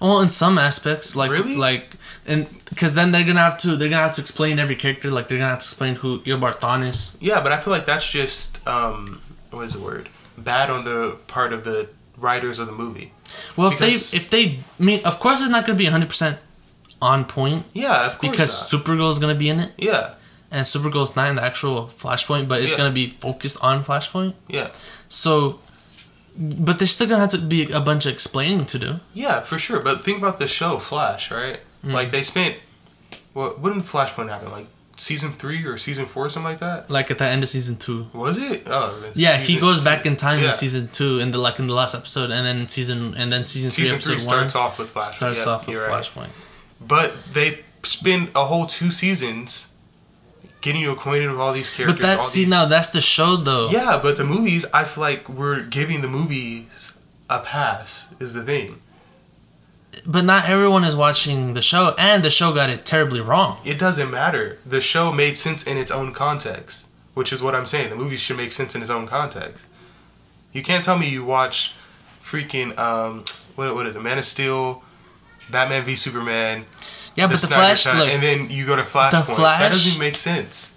[SPEAKER 1] Well, in some aspects, like
[SPEAKER 2] Really?
[SPEAKER 1] like, and because then they're gonna have to they're gonna have to explain every character. Like they're gonna have to explain who Eobard Thawne is.
[SPEAKER 2] Yeah, but I feel like that's just um what is the word? Bad on the part of the writers of the movie.
[SPEAKER 1] Well, if they if they I mean, of course, it's not gonna be hundred percent on point
[SPEAKER 2] Yeah, of course.
[SPEAKER 1] because
[SPEAKER 2] not.
[SPEAKER 1] Supergirl is gonna be in it,
[SPEAKER 2] yeah,
[SPEAKER 1] and Supergirl's not in the actual Flashpoint, but it's
[SPEAKER 2] Yeah.
[SPEAKER 1] gonna be focused on Flashpoint.
[SPEAKER 2] yeah,
[SPEAKER 1] So, but there's still gonna have to be a bunch of explaining to do.
[SPEAKER 2] yeah, for sure. But think about the show Flash, right?
[SPEAKER 1] Mm.
[SPEAKER 2] Like they spent what? When did Flashpoint happen? Like season three or season four, something like that.
[SPEAKER 1] Like at the end of season two.
[SPEAKER 2] Was it? Oh,
[SPEAKER 1] Yeah, he goes
[SPEAKER 2] two.
[SPEAKER 1] back in time
[SPEAKER 2] Yeah.
[SPEAKER 1] in season two, in the like in the last episode, and then season and then season,
[SPEAKER 2] Season
[SPEAKER 1] three,
[SPEAKER 2] three starts off with Flash.
[SPEAKER 1] starts
[SPEAKER 2] Yep,
[SPEAKER 1] off with
[SPEAKER 2] right.
[SPEAKER 1] Flashpoint.
[SPEAKER 2] But they spend a whole two seasons getting you acquainted with all these characters.
[SPEAKER 1] But that
[SPEAKER 2] all
[SPEAKER 1] see
[SPEAKER 2] these-
[SPEAKER 1] now that's the show though.
[SPEAKER 2] Yeah, but the movies, I feel like we're giving the movies a pass. Is the thing.
[SPEAKER 1] But not everyone is watching the show, and the show got it terribly wrong.
[SPEAKER 2] It doesn't matter. The show made sense in its own context, which is what I'm saying. The movie should make sense in its own context. You can't tell me you watch freaking um what what is it? Man of Steel, Batman v Superman,
[SPEAKER 1] Yeah, but the
[SPEAKER 2] Snyder
[SPEAKER 1] Flash,
[SPEAKER 2] Cut,
[SPEAKER 1] look,
[SPEAKER 2] and then you go to Flashpoint.
[SPEAKER 1] Flash-
[SPEAKER 2] that doesn't make sense.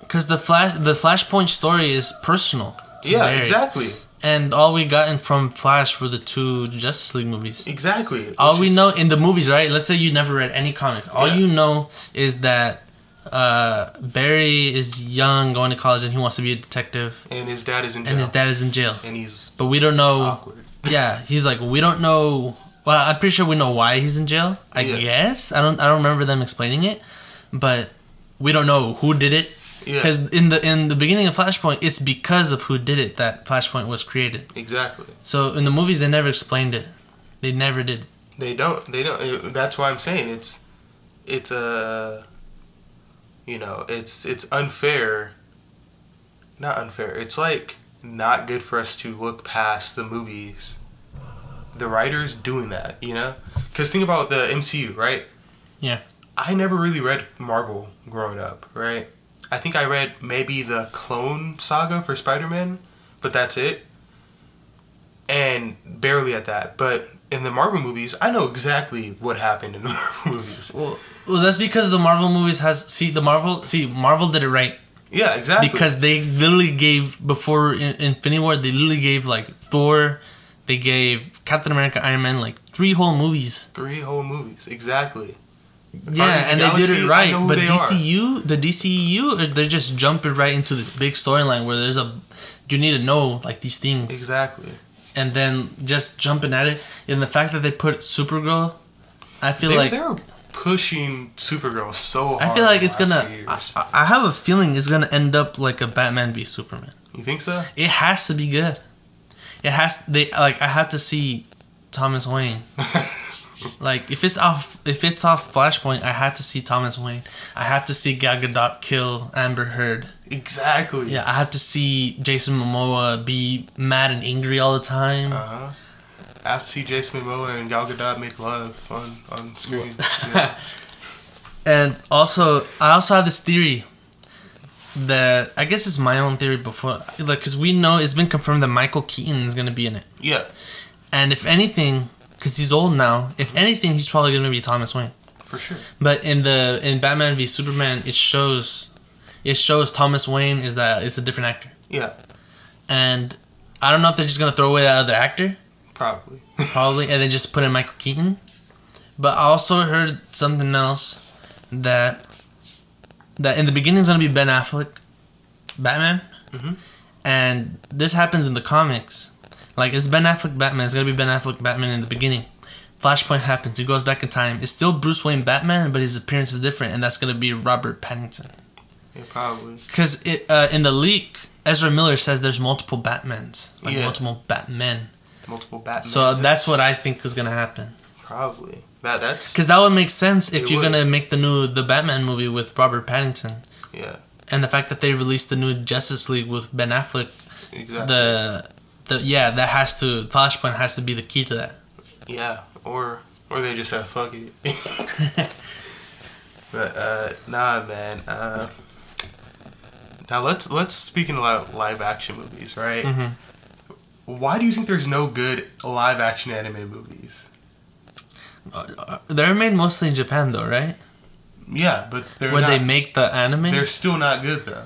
[SPEAKER 1] because the Flash, the Flashpoint story is personal.
[SPEAKER 2] Yeah,
[SPEAKER 1] Barry.
[SPEAKER 2] exactly,
[SPEAKER 1] And all we gotten from Flash were the two Justice League movies.
[SPEAKER 2] exactly.
[SPEAKER 1] All we
[SPEAKER 2] is-
[SPEAKER 1] know in the movies, right? Let's say you never read any comics. All
[SPEAKER 2] Yeah.
[SPEAKER 1] you know is that uh, Barry is young, going to college, and he wants to be a detective,
[SPEAKER 2] and his dad is in jail,
[SPEAKER 1] and his dad is in jail.
[SPEAKER 2] and he's
[SPEAKER 1] But we don't know.
[SPEAKER 2] awkward.
[SPEAKER 1] Yeah, he's like we don't know. Well, I'm pretty sure we know why he's in jail. I
[SPEAKER 2] Yeah.
[SPEAKER 1] guess I don't. I don't remember them explaining it, but we don't know who did it.
[SPEAKER 2] Yeah,
[SPEAKER 1] Because in the in the beginning of Flashpoint, it's because of who did it that Flashpoint was created.
[SPEAKER 2] exactly.
[SPEAKER 1] So in the movies, they never explained it. They never did.
[SPEAKER 2] They don't. They don't. uh, That's why I'm saying it's, it's a. You know, it's it's unfair. Not unfair. It's like not good for us to look past the movies. The writers doing that, you know, because think about the MCU, right?
[SPEAKER 1] Yeah.
[SPEAKER 2] I never really read Marvel growing up, right? I think I read maybe the Clone Saga for Spider Man, but that's it. And barely at that. But in the Marvel movies, I know exactly what happened in the Marvel movies.
[SPEAKER 1] Well, well, that's because the Marvel movies has see the Marvel see Marvel did it right
[SPEAKER 2] Yeah, exactly.
[SPEAKER 1] because they literally gave before in, Infinity War they literally gave like Thor, they gave Captain America, Iron Man like three whole movies.
[SPEAKER 2] three whole movies, exactly.
[SPEAKER 1] Yeah,
[SPEAKER 2] Guardians
[SPEAKER 1] and
[SPEAKER 2] the
[SPEAKER 1] they did it right. But
[SPEAKER 2] they are.
[SPEAKER 1] DCU, the DCU, uh, they're just jumping right into this big storyline where there's a you need to know like these things,
[SPEAKER 2] Exactly.
[SPEAKER 1] and then just jumping at it. And the fact that they put Supergirl, I feel
[SPEAKER 2] They,
[SPEAKER 1] like
[SPEAKER 2] they're pushing Supergirl so hard.
[SPEAKER 1] I feel like it's gonna. I. I- I have a feeling it's gonna end up like a Batman v Superman.
[SPEAKER 2] you think so?
[SPEAKER 1] It has to be good. It has. They like. I have to see Thomas Wayne. Like if it's off, if it's off Flashpoint, I have to see Thomas Wayne. I have to see Gal Gadot kill Amber Heard.
[SPEAKER 2] exactly.
[SPEAKER 1] Yeah, I have to see Jason Momoa be mad and angry all the time.
[SPEAKER 2] Uh huh. I have to see Jason Momoa and Gal Gadot make love on on screen. Yeah.
[SPEAKER 1] And also, I also have this theory that I guess it's my own theory before, like, because we know it's been confirmed that Michael Keaton is gonna be in it,
[SPEAKER 2] yeah,
[SPEAKER 1] and if anything, because he's old now, if anything, he's probably gonna be Thomas Wayne.
[SPEAKER 2] for sure.
[SPEAKER 1] But in the in Batman v Superman, it shows, it shows Thomas Wayne is that it's a different actor,
[SPEAKER 2] Yeah,
[SPEAKER 1] and I don't know if they're just gonna throw away that other actor,
[SPEAKER 2] probably.
[SPEAKER 1] probably, and then just put in Michael Keaton. But I also heard something else that that in the beginning is gonna be Ben Affleck, Batman,
[SPEAKER 2] Mhm.
[SPEAKER 1] and this happens in the comics. Like it's Ben Affleck Batman. It's gonna be Ben Affleck Batman in the beginning. Flashpoint happens. He goes back in time. It's still Bruce Wayne Batman, but his appearance is different, and that's gonna be Robert Pattinson.
[SPEAKER 2] yeah, probably.
[SPEAKER 1] Because it uh, in the leak, Ezra Miller says there's multiple Batmans, like
[SPEAKER 2] Yeah.
[SPEAKER 1] multiple Batmen.
[SPEAKER 2] Multiple Batman.
[SPEAKER 1] So that's what I think is gonna happen.
[SPEAKER 2] probably that. That's
[SPEAKER 1] Because that would make sense if you're
[SPEAKER 2] would.
[SPEAKER 1] gonna make the new the Batman movie with Robert Pattinson,
[SPEAKER 2] yeah,
[SPEAKER 1] and the fact that they released the new Justice League with Ben Affleck.
[SPEAKER 2] exactly.
[SPEAKER 1] The the yeah, that has to Flashpoint has to be the key to that.
[SPEAKER 2] Yeah, or or they just have fuck it. but uh, nah, man. Uh, now let's let's speaking about live action movies, right?
[SPEAKER 1] hmm
[SPEAKER 2] Why do you think there's no good live action anime movies?
[SPEAKER 1] Uh, they're made mostly in Japan though, right?
[SPEAKER 2] Yeah, but they're
[SPEAKER 1] Where
[SPEAKER 2] not,
[SPEAKER 1] they make the anime.
[SPEAKER 2] they're still not good though.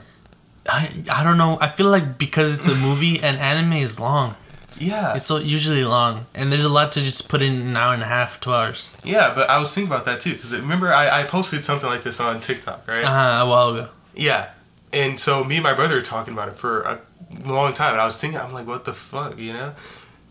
[SPEAKER 1] I, I don't know. I feel like because it's a movie and anime is long.
[SPEAKER 2] Yeah,
[SPEAKER 1] It's so usually long, and there's a lot to just put in an hour and a half, two hours.
[SPEAKER 2] yeah, but I was thinking about that too because remember I, I posted something like this on TikTok, right?
[SPEAKER 1] Uh huh. A while ago.
[SPEAKER 2] Yeah. And so me and my brother were talking about it for a long time, and I was thinking, I'm like, what the fuck, you know?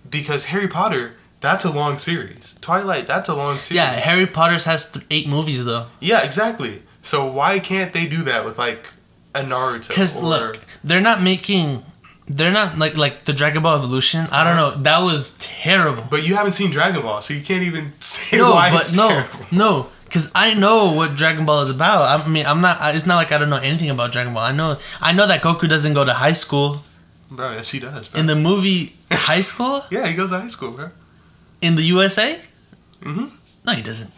[SPEAKER 2] Because Harry Potter, that's a long series. Twilight, that's a long series.
[SPEAKER 1] Yeah, Harry Potter's has th- eight movies though.
[SPEAKER 2] Yeah, exactly. So why can't they do that with like a Naruto?
[SPEAKER 1] Because
[SPEAKER 2] or-
[SPEAKER 1] look, they're not making. They're not like like the Dragon Ball Evolution. I don't know. That was terrible.
[SPEAKER 2] But you haven't seen Dragon Ball, so you can't even say
[SPEAKER 1] No,
[SPEAKER 2] why
[SPEAKER 1] but
[SPEAKER 2] it's
[SPEAKER 1] no,
[SPEAKER 2] terrible.
[SPEAKER 1] no. Because I know what Dragon Ball is about. I mean, I'm not. It's not like I don't know anything about Dragon Ball. I know. I know that Goku doesn't go to high school.
[SPEAKER 2] Bro, yes, he does, bro.
[SPEAKER 1] In the movie, high school
[SPEAKER 2] yeah, he goes to high school, bro.
[SPEAKER 1] In the USA.
[SPEAKER 2] Mhm.
[SPEAKER 1] No, he doesn't.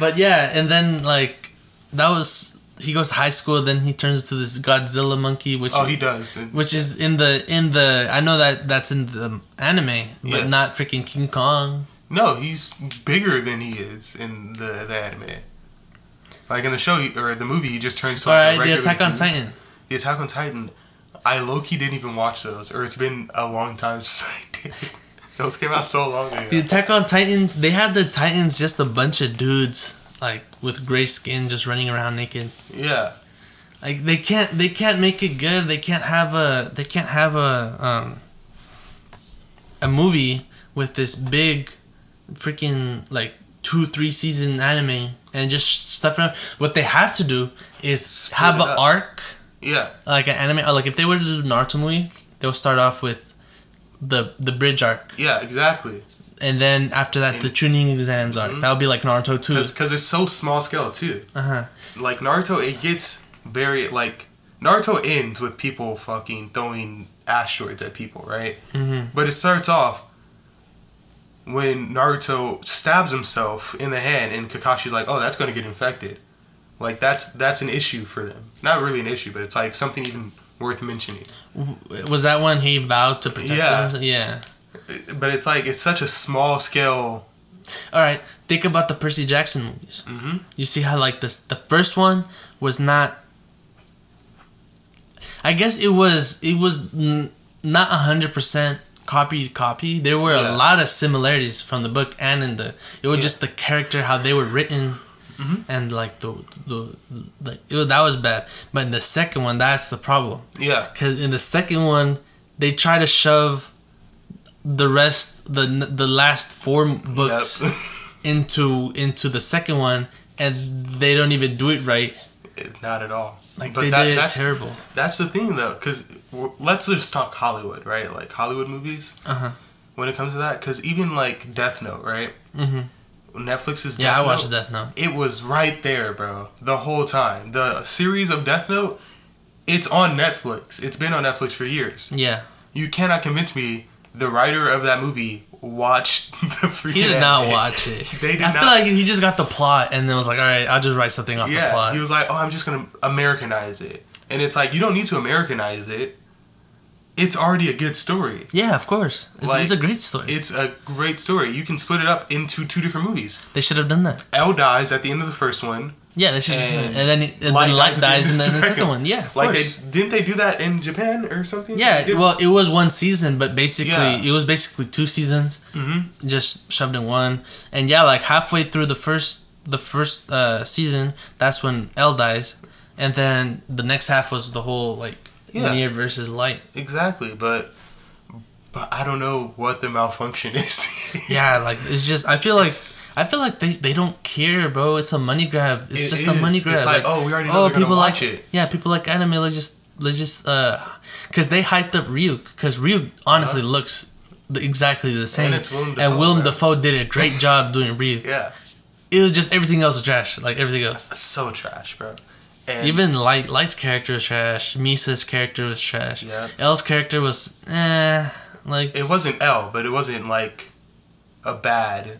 [SPEAKER 1] But yeah, and then like that was he goes to high school. Then he turns into this Godzilla monkey, which
[SPEAKER 2] oh, he does.
[SPEAKER 1] Which is in the in the I know that that's in the anime, but
[SPEAKER 2] Yeah.
[SPEAKER 1] not freaking King Kong.
[SPEAKER 2] No, he's bigger than he is in the, the anime. Like in the show he, or the movie, he just turns to
[SPEAKER 1] All
[SPEAKER 2] like,
[SPEAKER 1] right, the Attack on
[SPEAKER 2] dude.
[SPEAKER 1] Titan.
[SPEAKER 2] The Attack on Titan. I low key didn't even watch those, or it's been a long time since I did. Those came out so long ago.
[SPEAKER 1] The Attack on Titans. They had the Titans just a bunch of dudes like with gray skin just running around naked.
[SPEAKER 2] Yeah,
[SPEAKER 1] Like they can't they can't make it good. They can't have a they can't have a um a movie with this big freaking like two three season anime and just stuff around. What they have to do is
[SPEAKER 2] Split
[SPEAKER 1] have an arc
[SPEAKER 2] yeah,
[SPEAKER 1] like an anime. Like if they were to do Naruto movie, they'll start off with the the bridge arc,
[SPEAKER 2] yeah, exactly.
[SPEAKER 1] and then after that the Chunin exams arc.
[SPEAKER 2] Mhm.
[SPEAKER 1] That would be like Naruto too.
[SPEAKER 2] Because it's so small scale too.
[SPEAKER 1] Uh huh.
[SPEAKER 2] Like Naruto, it gets very like Naruto ends with people fucking throwing asteroids at people, right?
[SPEAKER 1] hmm
[SPEAKER 2] But it starts off when Naruto stabs himself in the hand, and Kakashi's like, "Oh, that's gonna get infected." Like that's that's an issue for them. Not really an issue, but it's like something even worth mentioning.
[SPEAKER 1] Was that when he vowed to protect
[SPEAKER 2] Yeah.
[SPEAKER 1] them? Yeah.
[SPEAKER 2] But it's like it's such a small scale.
[SPEAKER 1] All right. Think about the Percy Jackson movies.
[SPEAKER 2] hmm
[SPEAKER 1] You see how like this the first one was not. I guess it was it was n- not a hundred percent copy copy. There were
[SPEAKER 2] Yeah.
[SPEAKER 1] a lot of similarities from the book and in the. It was
[SPEAKER 2] Yeah.
[SPEAKER 1] just the character how they were written,
[SPEAKER 2] Mhm.
[SPEAKER 1] and like the the was, that was bad. But in the second one, that's the problem.
[SPEAKER 2] Yeah,
[SPEAKER 1] Because in the second one, they try to shove the rest the the last four books
[SPEAKER 2] Yep.
[SPEAKER 1] into into the second one, and they don't even do it right.
[SPEAKER 2] not at all.
[SPEAKER 1] Like
[SPEAKER 2] But
[SPEAKER 1] they
[SPEAKER 2] that-
[SPEAKER 1] did it
[SPEAKER 2] that's-
[SPEAKER 1] terrible.
[SPEAKER 2] That's the thing though, because let's just talk Hollywood, right? Like Hollywood movies.
[SPEAKER 1] Uh huh.
[SPEAKER 2] When it comes to that, because even like Death Note, right?
[SPEAKER 1] hmm
[SPEAKER 2] Netflix's
[SPEAKER 1] Yeah,
[SPEAKER 2] Death
[SPEAKER 1] I watched Death Note.
[SPEAKER 2] It was right there, bro, the whole time. The series of Death Note, it's on Netflix. It's been on Netflix for years.
[SPEAKER 1] Yeah,
[SPEAKER 2] You cannot convince me the writer of that movie watched the freaking.
[SPEAKER 1] he did not
[SPEAKER 2] anime.
[SPEAKER 1] watch it.
[SPEAKER 2] They did
[SPEAKER 1] I
[SPEAKER 2] not.
[SPEAKER 1] feel like he just got the plot and then was like, all right, I'll just write something off the plot.
[SPEAKER 2] he was like, "Oh, I'm just gonna Americanize it," and it's like you don't need to Americanize it. It's already a good story.
[SPEAKER 1] yeah, of course. It's,
[SPEAKER 2] Like,
[SPEAKER 1] it's a great story.
[SPEAKER 2] It's a great story. You can split it up into two different movies.
[SPEAKER 1] they should have done that.
[SPEAKER 2] L dies at the end of the first one.
[SPEAKER 1] Yeah, they should. have
[SPEAKER 2] And.
[SPEAKER 1] And then and
[SPEAKER 2] Light
[SPEAKER 1] then Light
[SPEAKER 2] dies
[SPEAKER 1] dies in the, second one. Yeah,
[SPEAKER 2] Like
[SPEAKER 1] course.
[SPEAKER 2] they didn't they do that in Japan or something?
[SPEAKER 1] Yeah, well, it was one season, but basically,
[SPEAKER 2] Yeah.
[SPEAKER 1] it was basically two seasons,
[SPEAKER 2] Mhm.
[SPEAKER 1] just shoved in one. And yeah, like halfway through the first the first uh, season, that's when L dies, and then the next half was the whole like
[SPEAKER 2] Yeah.
[SPEAKER 1] Near versus Light.
[SPEAKER 2] exactly. But but I don't know what the malfunction is.
[SPEAKER 1] Yeah, like it's just I feel like
[SPEAKER 2] It's-
[SPEAKER 1] I feel like they, they don't care, bro. It's a money grab. It's
[SPEAKER 2] It
[SPEAKER 1] just a
[SPEAKER 2] is.
[SPEAKER 1] money
[SPEAKER 2] It's
[SPEAKER 1] grab.
[SPEAKER 2] like, oh, we already know gonna
[SPEAKER 1] people
[SPEAKER 2] watch
[SPEAKER 1] like
[SPEAKER 2] it.
[SPEAKER 1] Yeah, people like anime. Let's just let's just uh, cause they hyped up Ryuk. Cause Ryuk honestly
[SPEAKER 2] Uh-huh.
[SPEAKER 1] looks exactly the same.
[SPEAKER 2] it's Willem
[SPEAKER 1] and
[SPEAKER 2] Dafoe,
[SPEAKER 1] Willem
[SPEAKER 2] man.
[SPEAKER 1] Dafoe did a great job doing Ryuk.
[SPEAKER 2] yeah,
[SPEAKER 1] It was just everything else was trash. Like everything else.
[SPEAKER 2] so trash, bro. And
[SPEAKER 1] Even Light Light's character was trash. Misa's character was trash.
[SPEAKER 2] Yeah.
[SPEAKER 1] L's character was eh. Like
[SPEAKER 2] it wasn't L, but it wasn't like a bad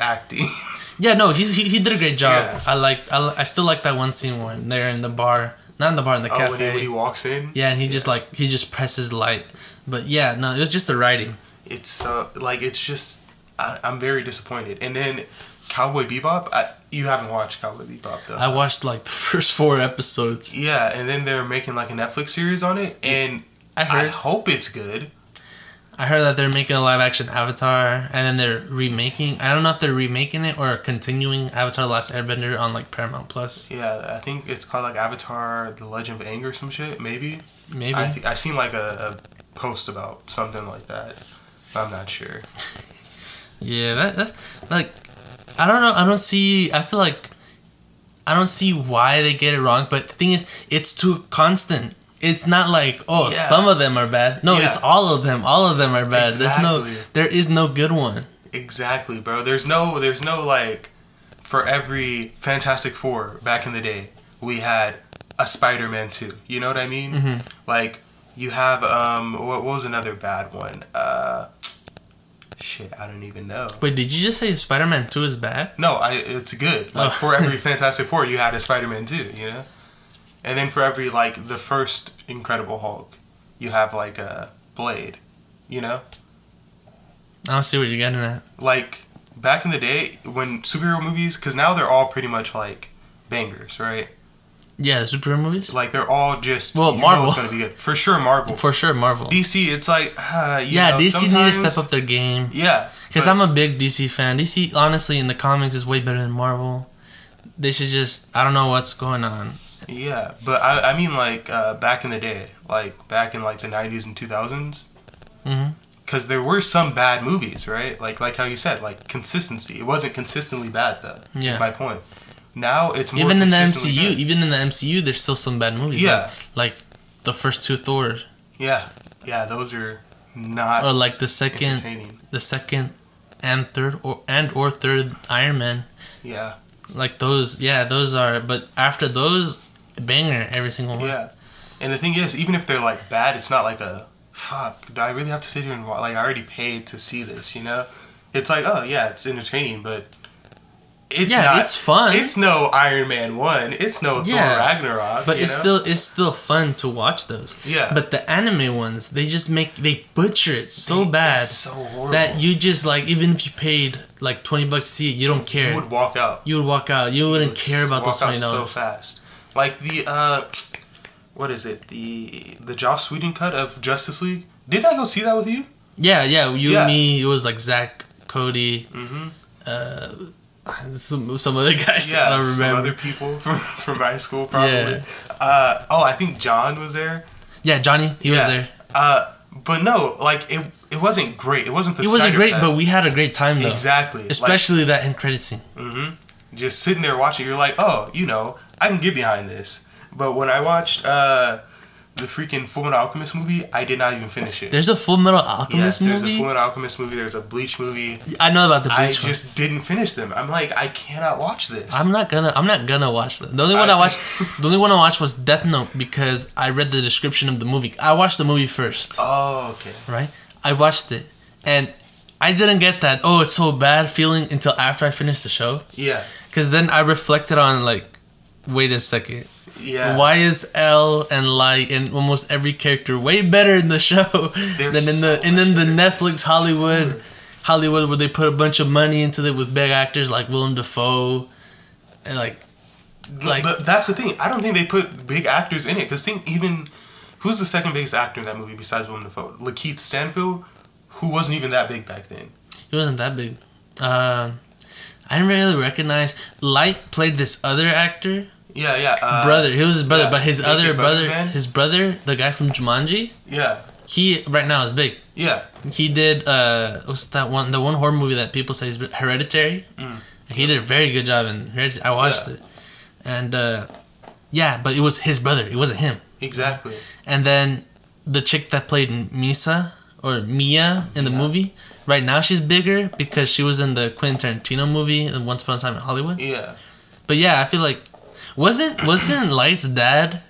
[SPEAKER 2] acting.
[SPEAKER 1] Yeah, no, he's he, he did a great job.
[SPEAKER 2] Yeah.
[SPEAKER 1] I like I, I still like that one scene when they're in the bar, not in the bar in the
[SPEAKER 2] oh,
[SPEAKER 1] cafe.
[SPEAKER 2] when he, when he walks in.
[SPEAKER 1] yeah, and he just like he just presses light. But yeah, no, it was just the writing.
[SPEAKER 2] It's uh, like it's just I, I'm very disappointed. And then Cowboy Bebop, I, you haven't watched Cowboy Bebop though.
[SPEAKER 1] I watched like the first four episodes.
[SPEAKER 2] yeah, and then they're making like a Netflix series on it, and
[SPEAKER 1] I heard, I
[SPEAKER 2] hope it's good.
[SPEAKER 1] I heard that they're making a live action Avatar, and then they're remaking. I don't know if they're remaking it or continuing Avatar: The Last Airbender on like Paramount Plus.
[SPEAKER 2] Yeah, I think it's called like Avatar: The Legend of Aang or some shit. Maybe.
[SPEAKER 1] Maybe.
[SPEAKER 2] I th- I seen like a, a post about something like that. I'm not sure.
[SPEAKER 1] Yeah, that, that's like I don't know. I don't see. I feel like I don't see why they get it wrong. But the thing is, it's too constant. It's not like oh,
[SPEAKER 2] Yeah.
[SPEAKER 1] some of them are bad. No,
[SPEAKER 2] Yeah.
[SPEAKER 1] it's all of them. All of them are bad. There's no.
[SPEAKER 2] Exactly.
[SPEAKER 1] There is no good one.
[SPEAKER 2] Exactly, bro. There's no there's no like for every Fantastic Four back in the day, we had a Spider-Man too. You know what I mean?
[SPEAKER 1] Mm-hmm.
[SPEAKER 2] Like you have um what, what was another bad one? Uh shit, I don't even know.
[SPEAKER 1] Wait, did you just say Spider Man Two is bad?
[SPEAKER 2] No, I it's good. Like
[SPEAKER 1] Oh.
[SPEAKER 2] for every Fantastic Four, you had a Spider-Man 2, you know? And then for every like the first Incredible Hulk, you have like a Blade, you know?
[SPEAKER 1] I don't see what you're getting at.
[SPEAKER 2] like back in the day when superhero movies because now they're all pretty much like bangers right
[SPEAKER 1] Yeah, the superhero movies
[SPEAKER 2] like they're all just
[SPEAKER 1] Well, Marvel.
[SPEAKER 2] it's gonna be good for sure marvel
[SPEAKER 1] for sure. Marvel.
[SPEAKER 2] dc it's like uh,
[SPEAKER 1] yeah,
[SPEAKER 2] know,
[SPEAKER 1] DC need to step up their game.
[SPEAKER 2] yeah
[SPEAKER 1] Because I'm a big DC fan. DC, honestly, in the comics is way better than Marvel. They should just. I don't know what's going on.
[SPEAKER 2] yeah but i, I mean like uh, back in the day like back in like the 90s and 2000s
[SPEAKER 1] hmm
[SPEAKER 2] because there were some bad movies right like like how you said like consistency it wasn't consistently bad though
[SPEAKER 1] Yeah.
[SPEAKER 2] that's my point now it's more
[SPEAKER 1] Even in the MCU,
[SPEAKER 2] good.
[SPEAKER 1] even in the MCU, there's still some bad movies.
[SPEAKER 2] Yeah.
[SPEAKER 1] Like, like the first two Thors.
[SPEAKER 2] yeah yeah those are not
[SPEAKER 1] or like the second, the second and third, or and or third Iron Man.
[SPEAKER 2] yeah
[SPEAKER 1] Like those, yeah, those are. But after those, banger every single one.
[SPEAKER 2] Yeah, and the thing is, even if they're like bad, it's not like a fuck. Do I really have to sit here and wa- like I already paid to see this? You know, it's like oh yeah, it's entertaining, but it's
[SPEAKER 1] Yeah,
[SPEAKER 2] not,
[SPEAKER 1] it's fun.
[SPEAKER 2] It's no Iron Man one. It's no
[SPEAKER 1] Yeah,
[SPEAKER 2] Thor Ragnarok.
[SPEAKER 1] But it's
[SPEAKER 2] know?
[SPEAKER 1] still it's still fun to watch those.
[SPEAKER 2] Yeah.
[SPEAKER 1] But the anime ones, they just make they butcher it so
[SPEAKER 2] They-
[SPEAKER 1] bad
[SPEAKER 2] it's so horrible
[SPEAKER 1] that you just like even if you paid like twenty bucks to see it, you don't care.
[SPEAKER 2] you would walk out.
[SPEAKER 1] You would walk out. You wouldn't
[SPEAKER 2] would
[SPEAKER 1] care about those twenty
[SPEAKER 2] so fast. Like the uh, what is it? The the Joss Whedon cut of Justice League. Did I go see that with you?
[SPEAKER 1] yeah, yeah. You
[SPEAKER 2] Yeah.
[SPEAKER 1] and me. It was like Zach, Cody,
[SPEAKER 2] Mm-hmm.
[SPEAKER 1] uh, some some other guys.
[SPEAKER 2] Yeah,
[SPEAKER 1] I don't
[SPEAKER 2] some
[SPEAKER 1] remember.
[SPEAKER 2] other people from from high school probably.
[SPEAKER 1] Yeah.
[SPEAKER 2] Uh, oh, I think John was there.
[SPEAKER 1] yeah, Johnny. He
[SPEAKER 2] Yeah.
[SPEAKER 1] was there.
[SPEAKER 2] Uh, but no, like it. It wasn't great. It wasn't the.
[SPEAKER 1] It wasn't great, but we had a great time though.
[SPEAKER 2] exactly.
[SPEAKER 1] Especially that end credit scene.
[SPEAKER 2] Like, mhm. Just sitting there watching, you're like, oh, you know, I can get behind this. But when I watched uh, the freaking Fullmetal Alchemist movie, I did not even finish it.
[SPEAKER 1] There's a Fullmetal Alchemist
[SPEAKER 2] yes,
[SPEAKER 1] Alchemist
[SPEAKER 2] there's a
[SPEAKER 1] movie.
[SPEAKER 2] Fullmetal Alchemist movie. There's a Bleach movie.
[SPEAKER 1] I know about the
[SPEAKER 2] I
[SPEAKER 1] Bleach one.
[SPEAKER 2] just didn't finish them. I'm like, I cannot watch this.
[SPEAKER 1] I'm not gonna. I'm not gonna watch that. The only one I,
[SPEAKER 2] I-
[SPEAKER 1] watched. The only one I watched was Death Note because I read the description of the movie. I watched the movie first,
[SPEAKER 2] Oh, okay.
[SPEAKER 1] right? I watched it, and I didn't get that. Oh, it's so bad feeling until after I finished the show.
[SPEAKER 2] Yeah.
[SPEAKER 1] Because then I reflected on like, wait a second.
[SPEAKER 2] Yeah.
[SPEAKER 1] Why is L and Light and almost every character way better in the show
[SPEAKER 2] They're
[SPEAKER 1] than in
[SPEAKER 2] so
[SPEAKER 1] the and then the. Netflix Hollywood Hollywood where they put a bunch of money into it with big actors like Willem Dafoe and like like
[SPEAKER 2] but that's the thing. I don't think they put big actors in it because think even who's the second biggest actor in that movie besides Willem Dafoe? LaKeith Stanfield, who wasn't even that big back then.
[SPEAKER 1] he wasn't that big. Um I didn't really recognize Light played this other actor
[SPEAKER 2] Yeah, yeah. Uh,
[SPEAKER 1] brother. He was his brother,
[SPEAKER 2] yeah,
[SPEAKER 1] but his other brother,
[SPEAKER 2] man?
[SPEAKER 1] his brother, the guy from Jumanji,
[SPEAKER 2] Yeah,
[SPEAKER 1] he right now is big.
[SPEAKER 2] yeah.
[SPEAKER 1] He did uh what's that one the one horror movie that people say is Hereditary.
[SPEAKER 2] Mm.
[SPEAKER 1] He did a very good job in Hereditary. I watched
[SPEAKER 2] Yeah.
[SPEAKER 1] it. And uh yeah, but it was his brother. It wasn't him.
[SPEAKER 2] Exactly.
[SPEAKER 1] And then the chick that played Misa or Mia in the
[SPEAKER 2] Yeah.
[SPEAKER 1] movie, right now she's bigger because she was in the Quentin Tarantino movie uh, Once Upon a Time in Hollywood.
[SPEAKER 2] Yeah.
[SPEAKER 1] But yeah, I feel like wasn't wasn't Light's dad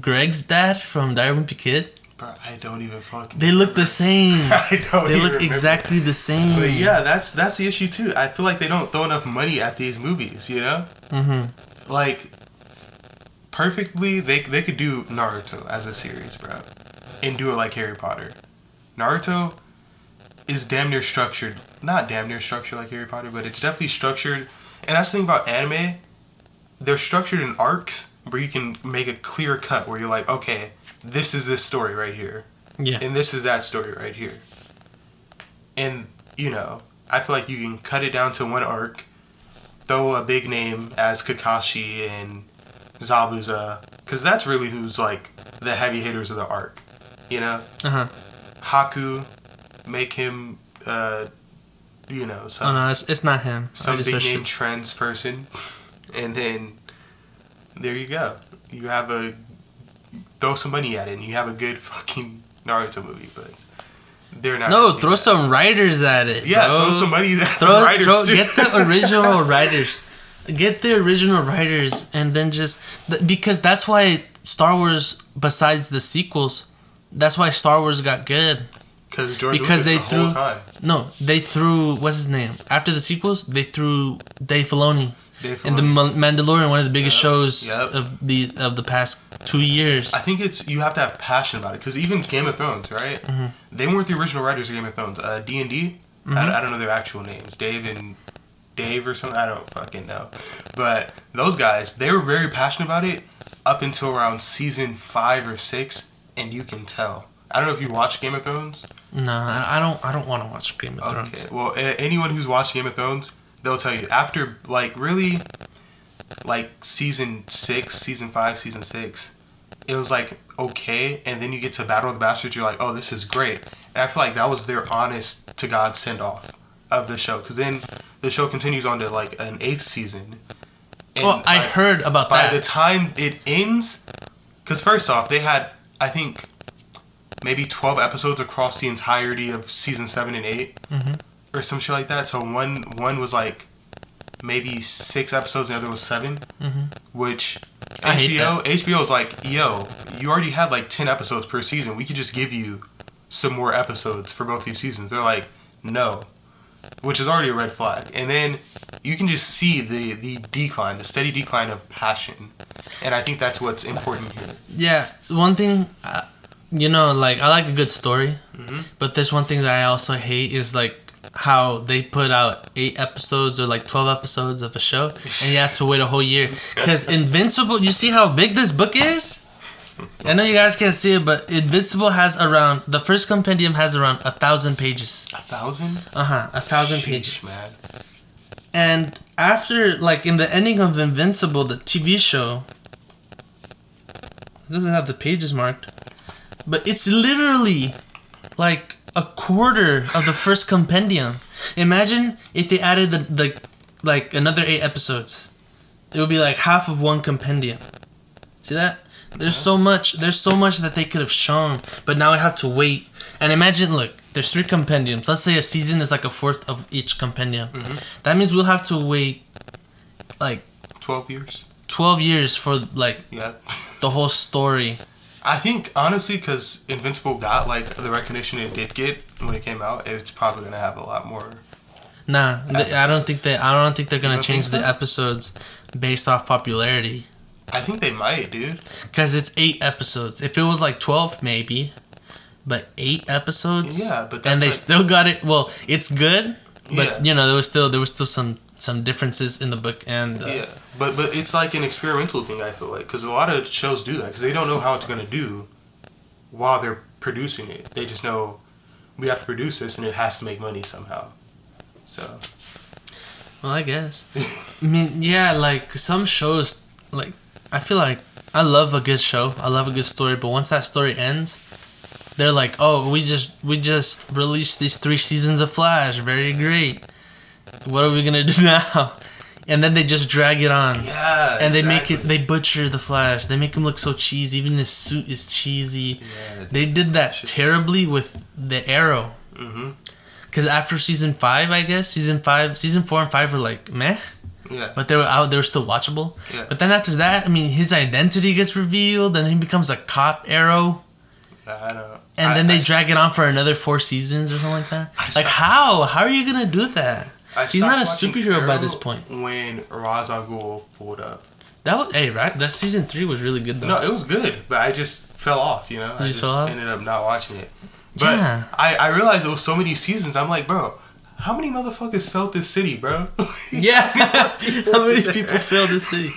[SPEAKER 1] Greg's dad from Diary of a Wimpy Kid?
[SPEAKER 2] Bro, I don't even fucking.
[SPEAKER 1] They look the same.
[SPEAKER 2] I don't.
[SPEAKER 1] They look
[SPEAKER 2] remember.
[SPEAKER 1] exactly the same.
[SPEAKER 2] But yeah, that's that's the issue too. I feel like they don't throw enough money at these movies. You know,
[SPEAKER 1] Mm-hmm.
[SPEAKER 2] like perfectly, they they could do Naruto as a series, bro, and do it like Harry Potter. Naruto is damn near structured. Not damn near structured like Harry Potter, but it's definitely structured. And that's the thing about anime. They're structured in arcs where you can make a clear cut where you're like, okay, this is this story right here
[SPEAKER 1] Yeah.
[SPEAKER 2] and this is that story right here. And you know, I feel like you can cut it down to one arc, throw a big name as Kakashi and Zabuza, because that's really who's like the heavy hitters of the arc. You know,
[SPEAKER 1] Uh huh.
[SPEAKER 2] Haku, make him, uh, you know,
[SPEAKER 1] Oh
[SPEAKER 2] some
[SPEAKER 1] no, it's, it's not him.
[SPEAKER 2] Some big name trends person, and then there you go. You have a throw some money at it, and you have a good fucking Naruto movie. But they're not.
[SPEAKER 1] No, throw
[SPEAKER 2] that.
[SPEAKER 1] some writers at it.
[SPEAKER 2] Yeah,
[SPEAKER 1] bro.
[SPEAKER 2] throw some money at
[SPEAKER 1] Throw,
[SPEAKER 2] the writers
[SPEAKER 1] throw,
[SPEAKER 2] too.
[SPEAKER 1] get the original writers. Get the original writers, and then just th- because that's why Star Wars, besides the sequels, that's why Star Wars got good.
[SPEAKER 2] Because George
[SPEAKER 1] because
[SPEAKER 2] Lucas
[SPEAKER 1] they
[SPEAKER 2] the whole
[SPEAKER 1] threw-
[SPEAKER 2] time.
[SPEAKER 1] No, they threw what's his name after the sequels. They threw Dave Filoni
[SPEAKER 2] Dave
[SPEAKER 1] in the Mandalorian, one of the biggest
[SPEAKER 2] Yep,
[SPEAKER 1] shows
[SPEAKER 2] yep.
[SPEAKER 1] of the of the past two years.
[SPEAKER 2] I think it's you have to have passion about it. Because even Game of Thrones, right?
[SPEAKER 1] Mm-hmm.
[SPEAKER 2] They weren't the original writers of Game of Thrones. Uh, D and D.
[SPEAKER 1] Mm-hmm.
[SPEAKER 2] I don't know their actual names. Dave and Dave or something. I don't fucking know. But those guys, they were very passionate about it up until around season five or six, and you can tell. I don't know if you watch Game of Thrones.
[SPEAKER 1] No, I I don't. I don't want to watch Game of Thrones.
[SPEAKER 2] Okay. Well, anyone who's watched Game of Thrones, they'll tell you after like really, like season six, season five, season six, it was like okay, and then you get to Battle of the Bastards, you're like, oh, this is great, and I feel like that was their honest to God send off of the show, because then the show continues on to like an eighth season. And
[SPEAKER 1] Well, I heard about
[SPEAKER 2] by
[SPEAKER 1] that.
[SPEAKER 2] By the time it ends, because first off, they had I think maybe twelve episodes across the entirety of season seven and 8
[SPEAKER 1] Mhm.
[SPEAKER 2] Or some shit like that. So one one was like maybe six episodes, and the other was 7
[SPEAKER 1] Mhm.
[SPEAKER 2] which
[SPEAKER 1] I
[SPEAKER 2] HBO HBO is like, yo, you already had like ten episodes per season. We could just give you some more episodes for both these seasons. They're like, no, which is already a red flag. And then you can just see the the decline, the steady decline of passion, and I think that's what's important here.
[SPEAKER 1] Yeah, one thing, uh, you know, like I like a good story,
[SPEAKER 2] Mhm.
[SPEAKER 1] but there's one thing that I also hate is like how they put out eight episodes or like twelve episodes of a show, and you have to wait a whole year. Because Invincible, you see how big this book is. I know you guys can't see it, but Invincible has around the first compendium has around a thousand pages.
[SPEAKER 2] A thousand?
[SPEAKER 1] Uh huh, a thousand
[SPEAKER 2] Sheesh,
[SPEAKER 1] pages.
[SPEAKER 2] man.
[SPEAKER 1] And after, like, in the ending of Invincible, the TV show, it doesn't have the pages marked, but it's literally like a quarter of the first compendium. Imagine if they added the, the like another eight episodes, it would be like half of one compendium. See that? There's so much. There's so much that they could have shown, but now I have to wait. And imagine, look, there's three compendiums. Let's say a season is like a fourth of each compendium. Mm-hmm. That means we'll have to wait like
[SPEAKER 2] Twelve years.
[SPEAKER 1] 12 years for like
[SPEAKER 2] Yeah.
[SPEAKER 1] the whole story.
[SPEAKER 2] I think honestly, because Invincible got like the recognition it did get when it came out, it's probably gonna have a lot more.
[SPEAKER 1] Nah, th- I don't think that. I don't think they're gonna
[SPEAKER 2] don't
[SPEAKER 1] change the
[SPEAKER 2] so?
[SPEAKER 1] episodes based off popularity.
[SPEAKER 2] I think they might, dude.
[SPEAKER 1] Cause it's eight episodes. If it was like 12, maybe, but eight episodes.
[SPEAKER 2] Yeah, but
[SPEAKER 1] and they
[SPEAKER 2] like-
[SPEAKER 1] still got it. Well, it's good, but
[SPEAKER 2] Yeah.
[SPEAKER 1] you know there was still there was still some some differences in the book and uh,
[SPEAKER 2] Yeah, but but it's like an experimental thing. I feel like because a lot of shows do that because they don't know how it's gonna do while they're producing it. They just know we have to produce this and it has to make money somehow. So
[SPEAKER 1] Well, I guess. I mean, yeah, like some shows, like I feel like I love a good show. I love a good story, but once that story ends, they're like, "Oh, we just we just released these three seasons of Flash. Very great. What are we gonna do now?" And then they just drag it on.
[SPEAKER 2] yeah,
[SPEAKER 1] And they make it, they butcher the Flash. They make him look so cheesy. Even his suit is cheesy.
[SPEAKER 2] Yeah.
[SPEAKER 1] They did that
[SPEAKER 2] Just-
[SPEAKER 1] terribly with the Arrow.
[SPEAKER 2] hmm
[SPEAKER 1] Because after season five, I guess season five, season four and five were like meh,
[SPEAKER 2] Yeah.
[SPEAKER 1] but they were out. They were still watchable.
[SPEAKER 2] Yeah.
[SPEAKER 1] But then after that, I mean, his identity gets revealed, and he becomes a cop Arrow.
[SPEAKER 2] I know.
[SPEAKER 1] and
[SPEAKER 2] I-
[SPEAKER 1] then they
[SPEAKER 2] I-
[SPEAKER 1] drag it on for another four seasons or something like that. Like how? How are you gonna do that?
[SPEAKER 2] I
[SPEAKER 1] He's not a superhero by this point.
[SPEAKER 2] When Ra's al Ghul pulled up.
[SPEAKER 1] That was hey right. That season three was really good though.
[SPEAKER 2] No, it was good, but I just fell off. You know, I
[SPEAKER 1] just
[SPEAKER 2] just
[SPEAKER 1] fell off?
[SPEAKER 2] ended up not watching it. But
[SPEAKER 1] Yeah.
[SPEAKER 2] I, I realized it was so many seasons. I'm like, bro, how many motherfuckers felt this city, bro?
[SPEAKER 1] yeah. How many people failed this city?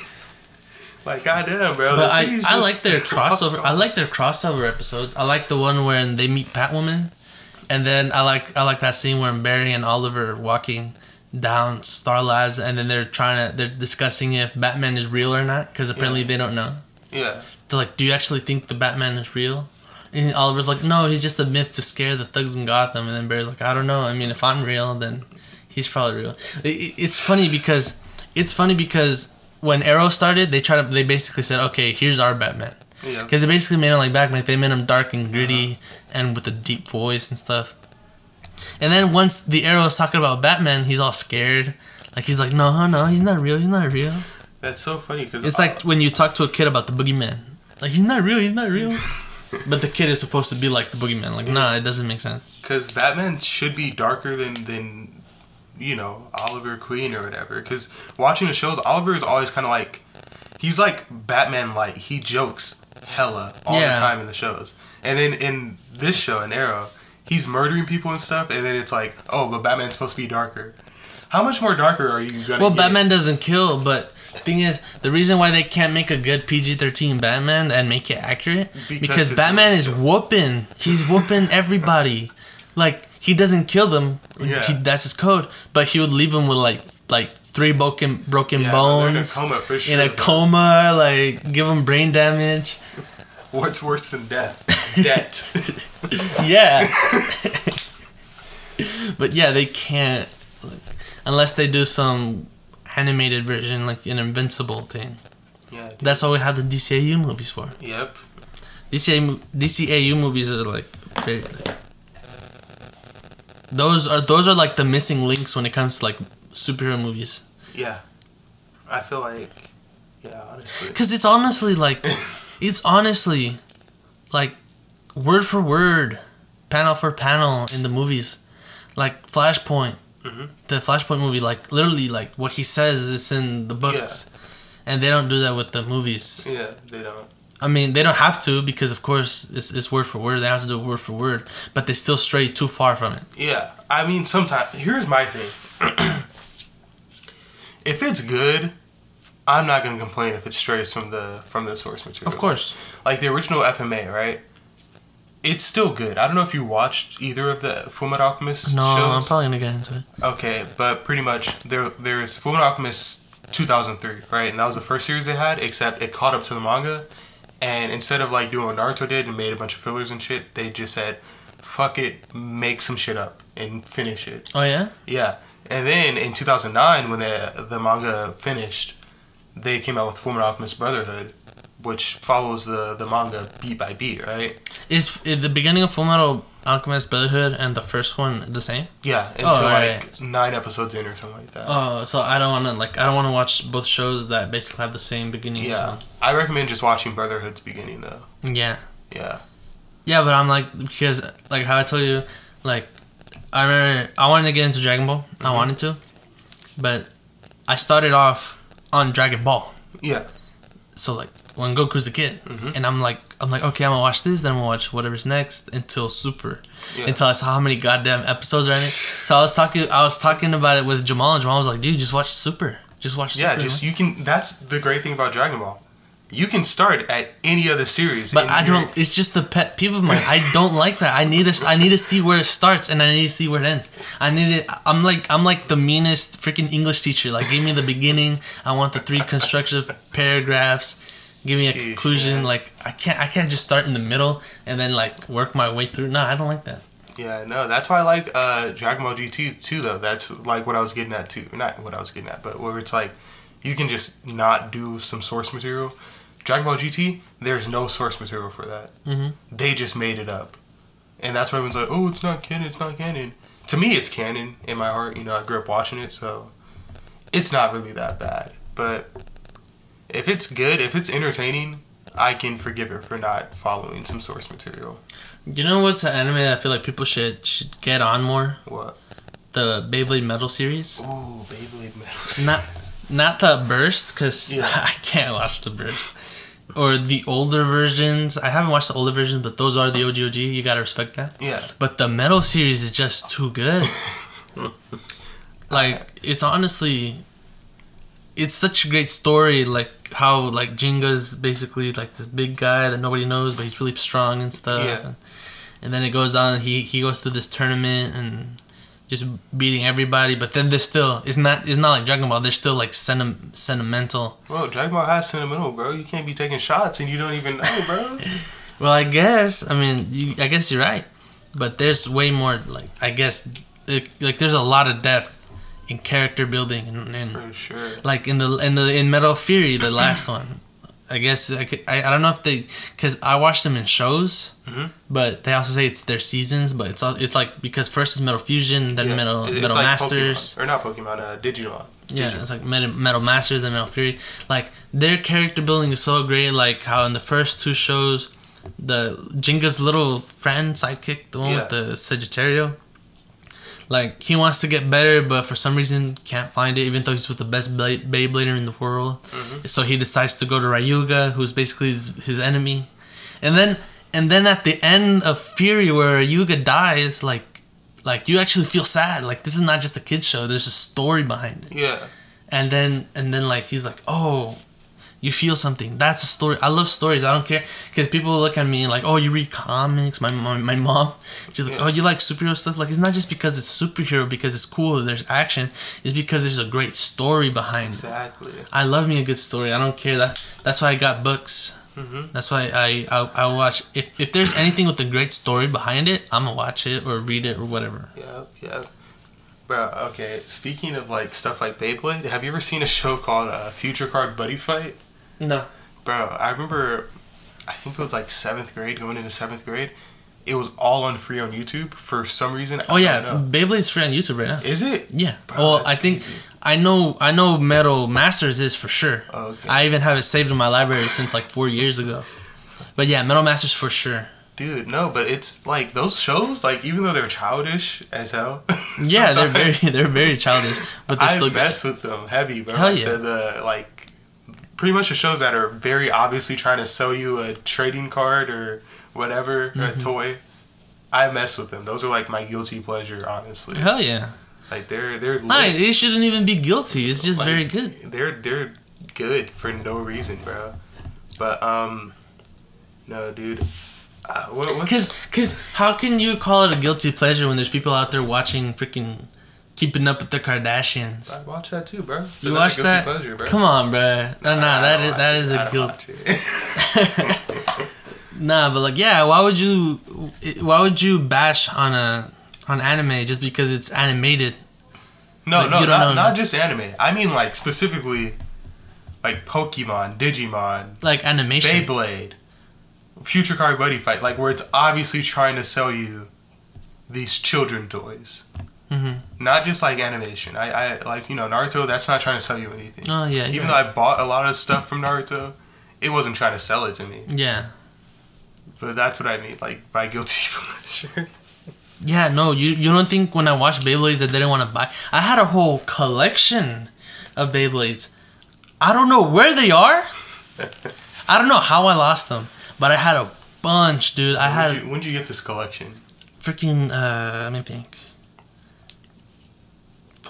[SPEAKER 2] like, goddamn, bro.
[SPEAKER 1] But I, I like their crossover. I like their crossover episodes. I like the one where they meet Batwoman, and then I like I like that scene where Barry and Oliver are walking down Star Labs, and then they're trying to they're discussing if Batman is real or not because apparently
[SPEAKER 2] Yeah.
[SPEAKER 1] they don't know.
[SPEAKER 2] Yeah.
[SPEAKER 1] They're like, "Do you actually think the Batman is real?" And Oliver's like, "No, he's just a myth to scare the thugs in Gotham." And then Barry's like, "I don't know. I mean, if I'm real, then he's probably real." It- it- It's funny because it's funny because when Arrow started, they tried to they basically said, "Okay, here's our Batman."
[SPEAKER 2] Yeah.
[SPEAKER 1] Because they basically made him like Batman. They made him dark and gritty uh-huh. and with a deep voice and stuff. And then once the Arrow is talking about Batman, he's all scared. Like he's like, no, no, he's not real. He's not real.
[SPEAKER 2] That's so funny because
[SPEAKER 1] It's like when you talk to a kid about the boogeyman. Like he's not real. He's not real. but the kid is supposed to be like the boogeyman. Like nah, it doesn't make sense.
[SPEAKER 2] because Batman should be darker than than you know Oliver Queen or whatever. Because watching the shows, Oliver is always kind of like he's like Batman light. He jokes hella all
[SPEAKER 1] Yeah.
[SPEAKER 2] the time in the shows, and then in this show, in Arrow, he's murdering people and stuff. And then it's like, oh, but Batman's supposed to be darker. How much more darker are you gonna?
[SPEAKER 1] Well,
[SPEAKER 2] get?
[SPEAKER 1] Batman doesn't kill, but thing is, the reason why they can't make a good PG thirteen Batman and make it accurate
[SPEAKER 2] Because
[SPEAKER 1] because, Batman is whooping. He's whooping everybody. Like he doesn't kill them.
[SPEAKER 2] Yeah.
[SPEAKER 1] He, that's his code. But he would leave them with like like three broken broken
[SPEAKER 2] Yeah, they're in a
[SPEAKER 1] bones.
[SPEAKER 2] coma for
[SPEAKER 1] in a coma, like give them brain damage.
[SPEAKER 2] What's worse than death? Debt.
[SPEAKER 1] Yeah. but yeah, they can't like, unless they do some animated version, like an Invincible thing.
[SPEAKER 2] yeah. dude.
[SPEAKER 1] That's all we have the DCAU movies for.
[SPEAKER 2] Yep.
[SPEAKER 1] DCAU, DCAU movies are like very. Those are those are like the missing links when it comes to like superhero movies.
[SPEAKER 2] Yeah. I feel like, yeah, honestly.
[SPEAKER 1] Cause it's honestly like, it's honestly, like, word for word, panel for panel in the movies, like Flashpoint,
[SPEAKER 2] Mhm.
[SPEAKER 1] the Flashpoint movie, like literally like what he says is in the books, and they don't do that with the movies.
[SPEAKER 2] Yeah, they don't.
[SPEAKER 1] I mean, they don't have to because of course it's, it's word for word. They have to do word for word, but they still stray too far from it.
[SPEAKER 2] Yeah, I mean, sometimes here's my thing. if it's good, I'm not gonna complain if it strays from the from the source material.
[SPEAKER 1] Of course.
[SPEAKER 2] like the original FMA, right? It's still good. I don't know if you watched either of the Fullmetal Alchemist
[SPEAKER 1] No,
[SPEAKER 2] shows.
[SPEAKER 1] I'm probably gonna get into it.
[SPEAKER 2] Okay, but pretty much there there's Fullmetal Alchemist 2003, right? And that was the first series they had, except it caught up to the manga. And instead of like doing what Naruto did and made a bunch of fillers and shit, they just said, "Fuck it, make some shit up and finish it."
[SPEAKER 1] Oh yeah.
[SPEAKER 2] Yeah. And then in 2009, when the the manga finished, they came out with Fullmetal Alchemist Brotherhood, which follows the the manga beat by beat, right?
[SPEAKER 1] Is is the beginning of Fullmetal Alchemist Brotherhood and the first one the same?
[SPEAKER 2] Yeah, oh, until
[SPEAKER 1] Oh,
[SPEAKER 2] like
[SPEAKER 1] right.
[SPEAKER 2] nine episodes in or something like that.
[SPEAKER 1] Oh, so I don't want to like I don't want to watch both shows that basically have the same beginning.
[SPEAKER 2] yeah, I recommend just watching Brotherhood's beginning though.
[SPEAKER 1] Yeah.
[SPEAKER 2] Yeah.
[SPEAKER 1] Yeah, but I'm like because like how I told you, like I remember I wanted to get into Dragon Ball. I mm-hmm. wanted to, but I started off on Dragon Ball.
[SPEAKER 2] Yeah.
[SPEAKER 1] So like when Goku's a kid,
[SPEAKER 2] Mhm.
[SPEAKER 1] and I'm like I'm like okay, I'm gonna watch this, then I'm gonna watch whatever's next until Super,
[SPEAKER 2] Yeah.
[SPEAKER 1] until I saw how many goddamn episodes are in it. So I was talking I was talking about it with Jamal, and Jamal was like, dude, just watch Super, just watch
[SPEAKER 2] Yeah,
[SPEAKER 1] Super.
[SPEAKER 2] just you can. That's the great thing about Dragon Ball. You can start at any other series.
[SPEAKER 1] But I don't. It's just the pet peeve of mine. I don't like that. I need to. I need to see where it starts and I need to see where it ends. I need it. I'm like. I'm like the meanest freaking English teacher. Like, give me the beginning. I want the three constructive paragraphs. Give me a conclusion.
[SPEAKER 2] man.
[SPEAKER 1] Like, I can't. I can't just start in the middle and then like work my way through. No, I don't like that.
[SPEAKER 2] Yeah, no, that's why I like uh, Dragon Ball GT too. Though that's like what I was getting at too. Not what I was getting at, but where it's like you can just not do some source material. Dragon Ball GT, there's no source material for that.
[SPEAKER 1] Mhm.
[SPEAKER 2] They just made it up, and that's why everyone's like, "Oh, it's not canon. It's not canon." To me, it's canon in my heart. You know, I grew up watching it, so it's not really that bad. But if it's good, if it's entertaining, I can forgive it for not following some source material.
[SPEAKER 1] You know what's an anime that I feel like people should should get on more?
[SPEAKER 2] What?
[SPEAKER 1] The Beyblade Metal series.
[SPEAKER 2] Ooh, Beyblade Metal.
[SPEAKER 1] Not not the Burst, because
[SPEAKER 2] Yeah.
[SPEAKER 1] I can't watch the Burst. Or the older versions. I haven't watched the older versions, but those are the OG OG. You gotta respect that.
[SPEAKER 2] Yeah.
[SPEAKER 1] But the Metal series is just too good. like it's honestly, it's such a great story. Like how like Gingka's basically like this big guy that nobody knows, but he's really strong and stuff.
[SPEAKER 2] Yeah.
[SPEAKER 1] And, and then it goes on. He he goes through this tournament and just beating everybody. But then there's still it's not it's not like Dragon Ball. They're still like senti- sentimental.
[SPEAKER 2] Bro, Dragon Ball has sentimental, bro. You can't be taking shots and you don't even know, bro.
[SPEAKER 1] Well, I guess I mean you, I guess you're right, but there's way more like I guess it, like there's a lot of depth in character building and, and
[SPEAKER 2] For sure.
[SPEAKER 1] like in the in the in Metal Fury the last one. I guess I, could- I, I don't know if they because I watch them in shows,
[SPEAKER 2] Mhm.
[SPEAKER 1] but they also say it's their seasons. But it's all it's like because first is Metal Fusion, then
[SPEAKER 2] Yeah.
[SPEAKER 1] Metal
[SPEAKER 2] it's
[SPEAKER 1] Metal
[SPEAKER 2] like
[SPEAKER 1] Masters.
[SPEAKER 2] Pokemon. Or not Pokemon, uh, Digimon.
[SPEAKER 1] Yeah,
[SPEAKER 2] Digimon.
[SPEAKER 1] it's like Metal, Metal Masters and Metal Fury. Like their character building is so great. Like how in the first two shows, the Gingka's little friend sidekick, the one with the Sagittario, like he wants to get better, but for some reason can't find it. Even though he's with the best Blade, Beyblader in the world,
[SPEAKER 2] Mhm.
[SPEAKER 1] so he decides to go to Ryuga, who's basically his, his enemy, and then and then at the end of Fury, where Ryuga dies, like. Like you actually feel sad. Like this is not just a kid show. There's a story behind it
[SPEAKER 2] Yeah.
[SPEAKER 1] and then and then like he's like oh you feel something. That's a story. I love stories. I don't care. Because people look at me like oh you read comics. My mom my mom she's like oh you like superhero stuff? Like it's not just because it's superhero because it's cool there's action. It's because there's a great story behind it.
[SPEAKER 2] Exactly.
[SPEAKER 1] i love me a good story. I don't care. That that's why i got books.
[SPEAKER 2] Hmm
[SPEAKER 1] that's why I, I I watch if, if there's anything with a great story behind it I'm gonna watch it or read it or whatever.
[SPEAKER 2] Yep, yep. Bro, okay. Speaking of like stuff like Beyblade, have you ever seen a show called uh, Future Card Buddy Fight?
[SPEAKER 1] No
[SPEAKER 2] Bro, I remember, I think it was like seventh grade, going into seventh grade. It was all on free on YouTube for some reason. I
[SPEAKER 1] oh yeah. Beyblade's free on YouTube right now
[SPEAKER 2] Is it?
[SPEAKER 1] Yeah.
[SPEAKER 2] Bro,
[SPEAKER 1] well, I think
[SPEAKER 2] crazy.
[SPEAKER 1] I know I know Metal Masters is for sure.
[SPEAKER 2] Oh, okay.
[SPEAKER 1] I even have it saved in my library since like four years ago. But yeah, Metal Masters for sure.
[SPEAKER 2] Dude, no, but it's like those shows, like even though they're childish as hell.
[SPEAKER 1] Yeah, they're very they're very childish, but they're
[SPEAKER 2] I
[SPEAKER 1] still
[SPEAKER 2] mess with them heavy, bro.
[SPEAKER 1] Hell yeah.
[SPEAKER 2] The, the like, pretty much the shows that are very obviously trying to sell you a trading card or whatever,
[SPEAKER 1] Mm-hmm.
[SPEAKER 2] a toy. I mess with them. Those are like my guilty pleasure, honestly.
[SPEAKER 1] hell yeah.
[SPEAKER 2] Like they're they're lit.
[SPEAKER 1] Hi, it shouldn't even be guilty. It's just
[SPEAKER 2] Like,
[SPEAKER 1] very good.
[SPEAKER 2] They're they're good for no reason, bro. But um, no, dude. Uh, what,
[SPEAKER 1] Cause, cause how can you call it a guilty pleasure when there's people out there watching freaking Keeping Up with the Kardashians?
[SPEAKER 2] I watch that too, bro. So
[SPEAKER 1] You watch that?
[SPEAKER 2] Pleasure, bro.
[SPEAKER 1] Come on, bro. No, nah, that is that is a guilt. Nah, but like, yeah, why would you, why would you bash on a on anime just because it's animated?
[SPEAKER 2] No,
[SPEAKER 1] Like,
[SPEAKER 2] no, not, not just anime. I mean, like specifically, like Pokemon, Digimon,
[SPEAKER 1] Like animation.
[SPEAKER 2] Beyblade, Future Card Buddy Fight, like where it's obviously trying to sell you these children toys.
[SPEAKER 1] Hmm
[SPEAKER 2] Not just like animation. I, I like you know Naruto. That's not trying to sell you anything.
[SPEAKER 1] Oh yeah,
[SPEAKER 2] Even though I bought a lot of stuff from Naruto, it wasn't trying to sell it to me.
[SPEAKER 1] yeah,
[SPEAKER 2] But that's what I mean, like by guilty pleasure.
[SPEAKER 1] yeah. No, you you don't think when I watched Beyblades I didn't want to buy? I had a whole collection of Beyblades. I don't know where they are. I don't know how I lost them, but I had a bunch, dude. I
[SPEAKER 2] When
[SPEAKER 1] had
[SPEAKER 2] you, when did you get this collection?
[SPEAKER 1] freaking uh, let me think.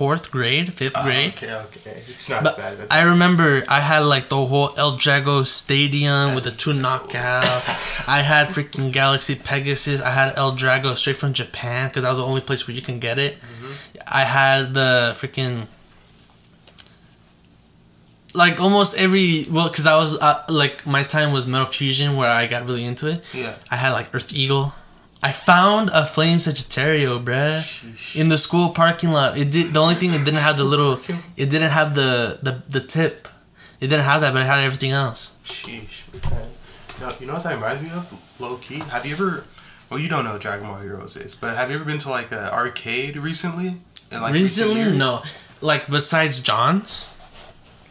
[SPEAKER 1] Fourth grade, fifth
[SPEAKER 2] Ah,
[SPEAKER 1] grade.
[SPEAKER 2] okay, okay. It's not
[SPEAKER 1] But
[SPEAKER 2] bad.
[SPEAKER 1] I remember I had like the whole L-Drago Stadium with the two knockouts. I had freaking Galaxy Pegasus. I had L-Drago straight from Japan because that was the only place where you can get it. I had the freaking like almost every well because I was uh, like my time was Metal Fusion where I got really into it.
[SPEAKER 2] yeah.
[SPEAKER 1] I had like Earth Eagle. I found a Flame Sagittario, bruh
[SPEAKER 2] Sheesh.
[SPEAKER 1] in the school parking lot. It did the only thing it didn't have the little it didn't have the the, the tip. It didn't have that, but it had everything else.
[SPEAKER 2] Sheesh. Okay. No, you know what that reminds me of? Low key. Have you ever? Well, you don't know Dragon Ball Heroes is, but have you ever been to like an arcade recently? In, like,
[SPEAKER 1] Recently, no. Like besides John's,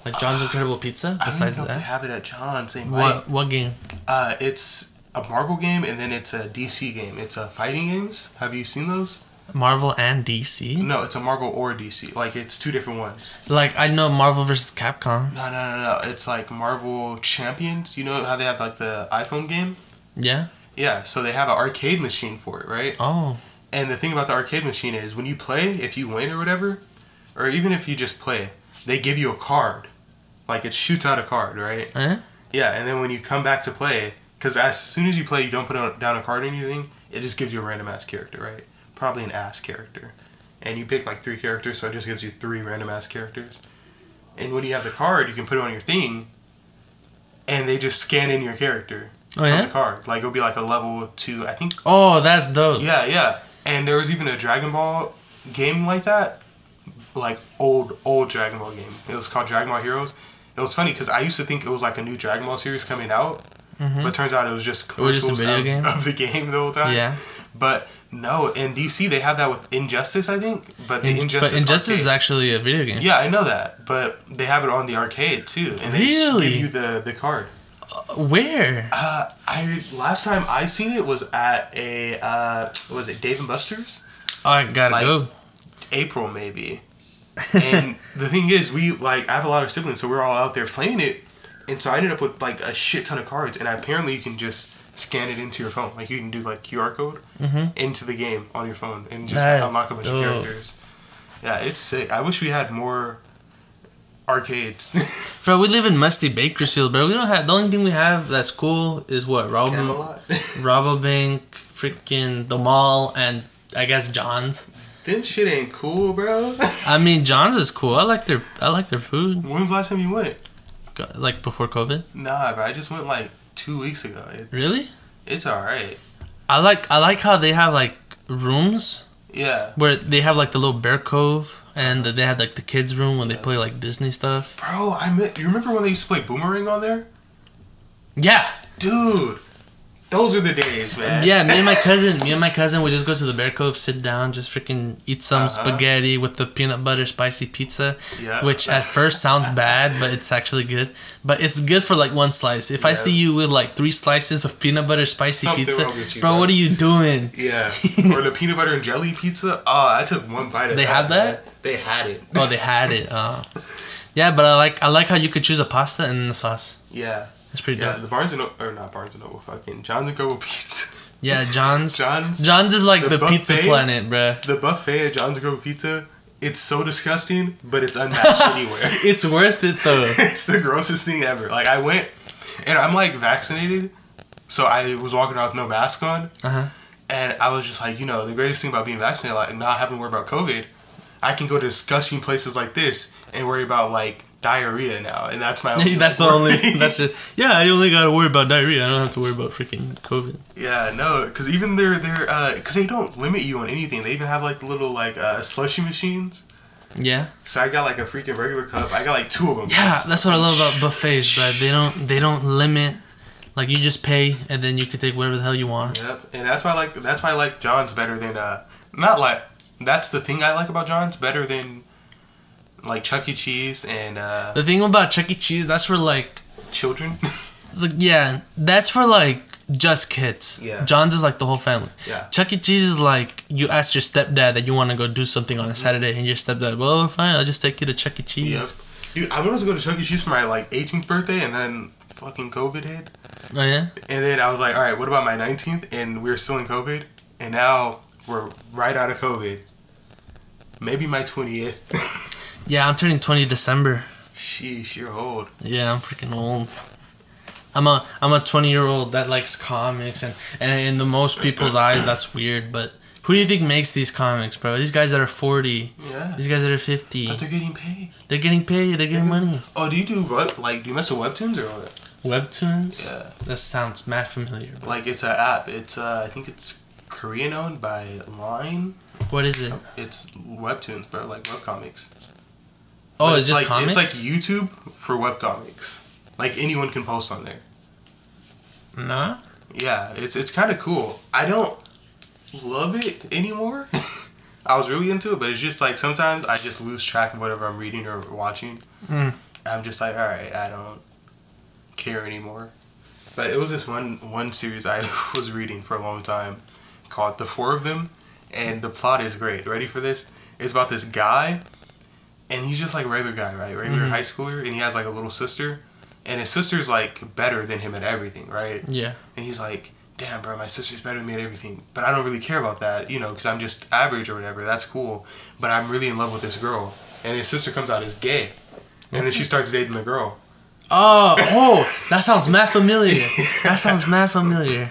[SPEAKER 1] Like John's Incredible Pizza.
[SPEAKER 2] I don't
[SPEAKER 1] Besides
[SPEAKER 2] know if they
[SPEAKER 1] that,
[SPEAKER 2] have it at John's. They might.
[SPEAKER 1] what what game?
[SPEAKER 2] Uh, it's a Marvel game and then it's a DC game. It's a fighting games. Have you seen those?
[SPEAKER 1] Marvel and DC.
[SPEAKER 2] No, it's a Marvel or DC. Like it's two different ones.
[SPEAKER 1] Like I know Marvel versus Capcom.
[SPEAKER 2] No, no, no, no. It's like Marvel Champions. You know how they have like the iPhone game?
[SPEAKER 1] Yeah.
[SPEAKER 2] Yeah. So they have an arcade machine for it, right?
[SPEAKER 1] Oh.
[SPEAKER 2] And the thing about the arcade machine is when you play, if you win or whatever, or even if you just play, they give you a card. Like it shoots out a card, right?
[SPEAKER 1] Eh?
[SPEAKER 2] Yeah, and then when you come back to play, because as soon as you play, you don't put down a card or anything, it just gives you a random ass character, right? Probably an ass character. And you pick like three characters, so it just gives you three random ass characters. And when you have the card, you can put it on your thing, and they just scan in your character
[SPEAKER 1] Oh
[SPEAKER 2] on the card. Like it'll be like a level two, I think.
[SPEAKER 1] Oh, that's dope.
[SPEAKER 2] Yeah, yeah. And there was even a Dragon Ball game like that, like old old Dragon Ball game. It was called Dragon Ball Heroes. It was funny because I used to think it was like a new Dragon Ball series coming out, but turns out it was just
[SPEAKER 1] Mm-hmm. Was just a video
[SPEAKER 2] of,
[SPEAKER 1] game?
[SPEAKER 2] of the game the whole time.
[SPEAKER 1] Yeah.
[SPEAKER 2] But no, in DC they have that with Injustice, I think. But the
[SPEAKER 1] In-
[SPEAKER 2] Injustice.
[SPEAKER 1] but Injustice is actually a video game.
[SPEAKER 2] Yeah, I know that, but they have it on the arcade too, and they
[SPEAKER 1] Really?
[SPEAKER 2] give you the the card.
[SPEAKER 1] Where?
[SPEAKER 2] Uh, I last time I seen it was at a uh, was it Dave and Buster's?
[SPEAKER 1] Oh, I gotta
[SPEAKER 2] Like-
[SPEAKER 1] go.
[SPEAKER 2] April maybe. and the thing is, we like I have a lot of siblings, so we're all out there playing it, and so I ended up with like a shit ton of cards, and apparently you can just scan it into your phone, like you can do like QR code mm-hmm. into the game on your phone and just
[SPEAKER 1] That's
[SPEAKER 2] unlock a bunch
[SPEAKER 1] dope.
[SPEAKER 2] of characters. Yeah, it's sick. I wish we had more arcades.
[SPEAKER 1] Bro, we live in musty Bakersfield, bro. We don't have the only thing we have that's cool is what Robo. Rabobank, freaking the mall, and I guess John's.
[SPEAKER 2] Them shit ain't cool, bro.
[SPEAKER 1] I mean, John's is cool. I like their I like their food.
[SPEAKER 2] When's the last time you went?
[SPEAKER 1] Like before COVID.
[SPEAKER 2] Nah, bro. I just went like two weeks ago. It's,
[SPEAKER 1] Really?
[SPEAKER 2] It's alright.
[SPEAKER 1] I like I like how they have like rooms
[SPEAKER 2] Yeah.
[SPEAKER 1] where they have like the little bear cove and uh-huh. they have like the kids room when they play like Disney stuff.
[SPEAKER 2] Bro, I met, you remember when they used to play Boomerang on there?
[SPEAKER 1] Yeah.
[SPEAKER 2] Dude, those are the days, man.
[SPEAKER 1] Yeah, me and my cousin, me and my cousin would just go to the Bear Cove, sit down, just freaking eat some
[SPEAKER 2] Uh-huh.
[SPEAKER 1] spaghetti with the peanut butter spicy pizza,
[SPEAKER 2] Yeah.
[SPEAKER 1] which at first sounds bad, but it's actually good. But it's good for like one slice. If I see you with like three slices of peanut butter spicy
[SPEAKER 2] Something
[SPEAKER 1] pizza,
[SPEAKER 2] you,
[SPEAKER 1] bro,
[SPEAKER 2] bro.
[SPEAKER 1] what are you doing?
[SPEAKER 2] Yeah. or the peanut butter and jelly pizza. Oh, I took one bite of
[SPEAKER 1] They have that?
[SPEAKER 2] man. They had it.
[SPEAKER 1] Oh, they had it. Uh, yeah, but I like I like how you could choose a pasta and the sauce.
[SPEAKER 2] Yeah.
[SPEAKER 1] It's pretty
[SPEAKER 2] Yeah,
[SPEAKER 1] dope.
[SPEAKER 2] the Barnes and Noble, or not Barnes and Noble, fucking John's and Go Pizza.
[SPEAKER 1] Yeah, John's.
[SPEAKER 2] John's.
[SPEAKER 1] John's is like
[SPEAKER 2] The
[SPEAKER 1] the, pizza planet, bruh.
[SPEAKER 2] The buffet at John's and Go Pizza, it's so disgusting, but it's unmatched anywhere.
[SPEAKER 1] It's worth it though.
[SPEAKER 2] it's the grossest thing ever. Like I went, and I'm like vaccinated, so I was walking around with no mask on,
[SPEAKER 1] Uh huh.
[SPEAKER 2] and I was just like, you know, the greatest thing about being vaccinated, like not having to worry about COVID, I can go to disgusting places like this and worry about like diarrhea now, and that's my. Only,
[SPEAKER 1] that's the only. That's just, Yeah, I only gotta worry about diarrhea. I don't have to worry about freaking COVID.
[SPEAKER 2] yeah, no, because even their their because they don't limit you on anything. They even have like little like uh, slushy machines.
[SPEAKER 1] Yeah.
[SPEAKER 2] So I got like a freaking regular cup. I got like two of them.
[SPEAKER 1] Yeah, that's what I love about buffets, but they don't they don't limit. Like you just pay and then you can take whatever the hell you want.
[SPEAKER 2] Yep, and that's why I like that's why I like John's better than uh not like that's the thing I like about John's better than like Chuck E. Cheese and uh
[SPEAKER 1] The thing about Chuck E. Cheese, that's for like,
[SPEAKER 2] children.
[SPEAKER 1] it's like yeah, that's for like just kids.
[SPEAKER 2] Yeah.
[SPEAKER 1] John's is like the whole family.
[SPEAKER 2] yeah.
[SPEAKER 1] Chuck E. Cheese is like you ask your stepdad that you want to go do something
[SPEAKER 2] Mm-hmm.
[SPEAKER 1] on a Saturday, and your stepdad, well, fine, I'll just take you to Chuck E. Cheese.
[SPEAKER 2] Yep. Dude, I wanted to go to Chuck E. Cheese for my like 18th birthday, and then fucking COVID hit,
[SPEAKER 1] Oh yeah.
[SPEAKER 2] and then I was like, all right, what about my 19th? And we were still in COVID, and now we're right out of COVID. Maybe my 20th.
[SPEAKER 1] Yeah, I'm turning 20 December.
[SPEAKER 2] Sheesh, you're old.
[SPEAKER 1] Yeah, I'm freaking old. I'm a I'm a 20 year old that likes comics and and in the most people's eyes that's weird. But who do you think makes these comics, bro? These guys that are 40,
[SPEAKER 2] Yeah.
[SPEAKER 1] these guys that are 50,
[SPEAKER 2] But they're getting paid.
[SPEAKER 1] they're getting paid, they're getting money.
[SPEAKER 2] Oh, do you do what? Like, do you mess with webtoons or what?
[SPEAKER 1] Webtoons.
[SPEAKER 2] Yeah.
[SPEAKER 1] That sounds mad familiar. Bro.
[SPEAKER 2] Like it's an app. It's uh, I think it's Korean owned by Line.
[SPEAKER 1] What is it?
[SPEAKER 2] It's webtoons, bro, like webcomics.
[SPEAKER 1] Oh,
[SPEAKER 2] But
[SPEAKER 1] it's just
[SPEAKER 2] like,
[SPEAKER 1] comics.
[SPEAKER 2] It's like YouTube for webcomics. Like anyone can post on there.
[SPEAKER 1] nah.
[SPEAKER 2] Yeah, it's it's kind of cool. I don't love it anymore. I was really into it, but it's just like sometimes I just lose track of whatever I'm reading or watching.
[SPEAKER 1] Mm.
[SPEAKER 2] I'm just like, all right, I don't care anymore. But it was this one one series I was reading for a long time called The Four of Them, and the plot is great. Ready for this? It's about this guy, and he's just like regular guy, right? Regular
[SPEAKER 1] Mhm.
[SPEAKER 2] high schooler, and he has like a little sister, and his sister's like better than him at everything, right?
[SPEAKER 1] Yeah.
[SPEAKER 2] And he's like, damn, bro, my sister's better than me at everything. But I don't really care about that, you know, because I'm just average or whatever. That's cool. But I'm really in love with this girl. And his sister comes out as gay. And then she starts dating the girl.
[SPEAKER 1] Oh, oh, that sounds mad familiar. That sounds mad familiar.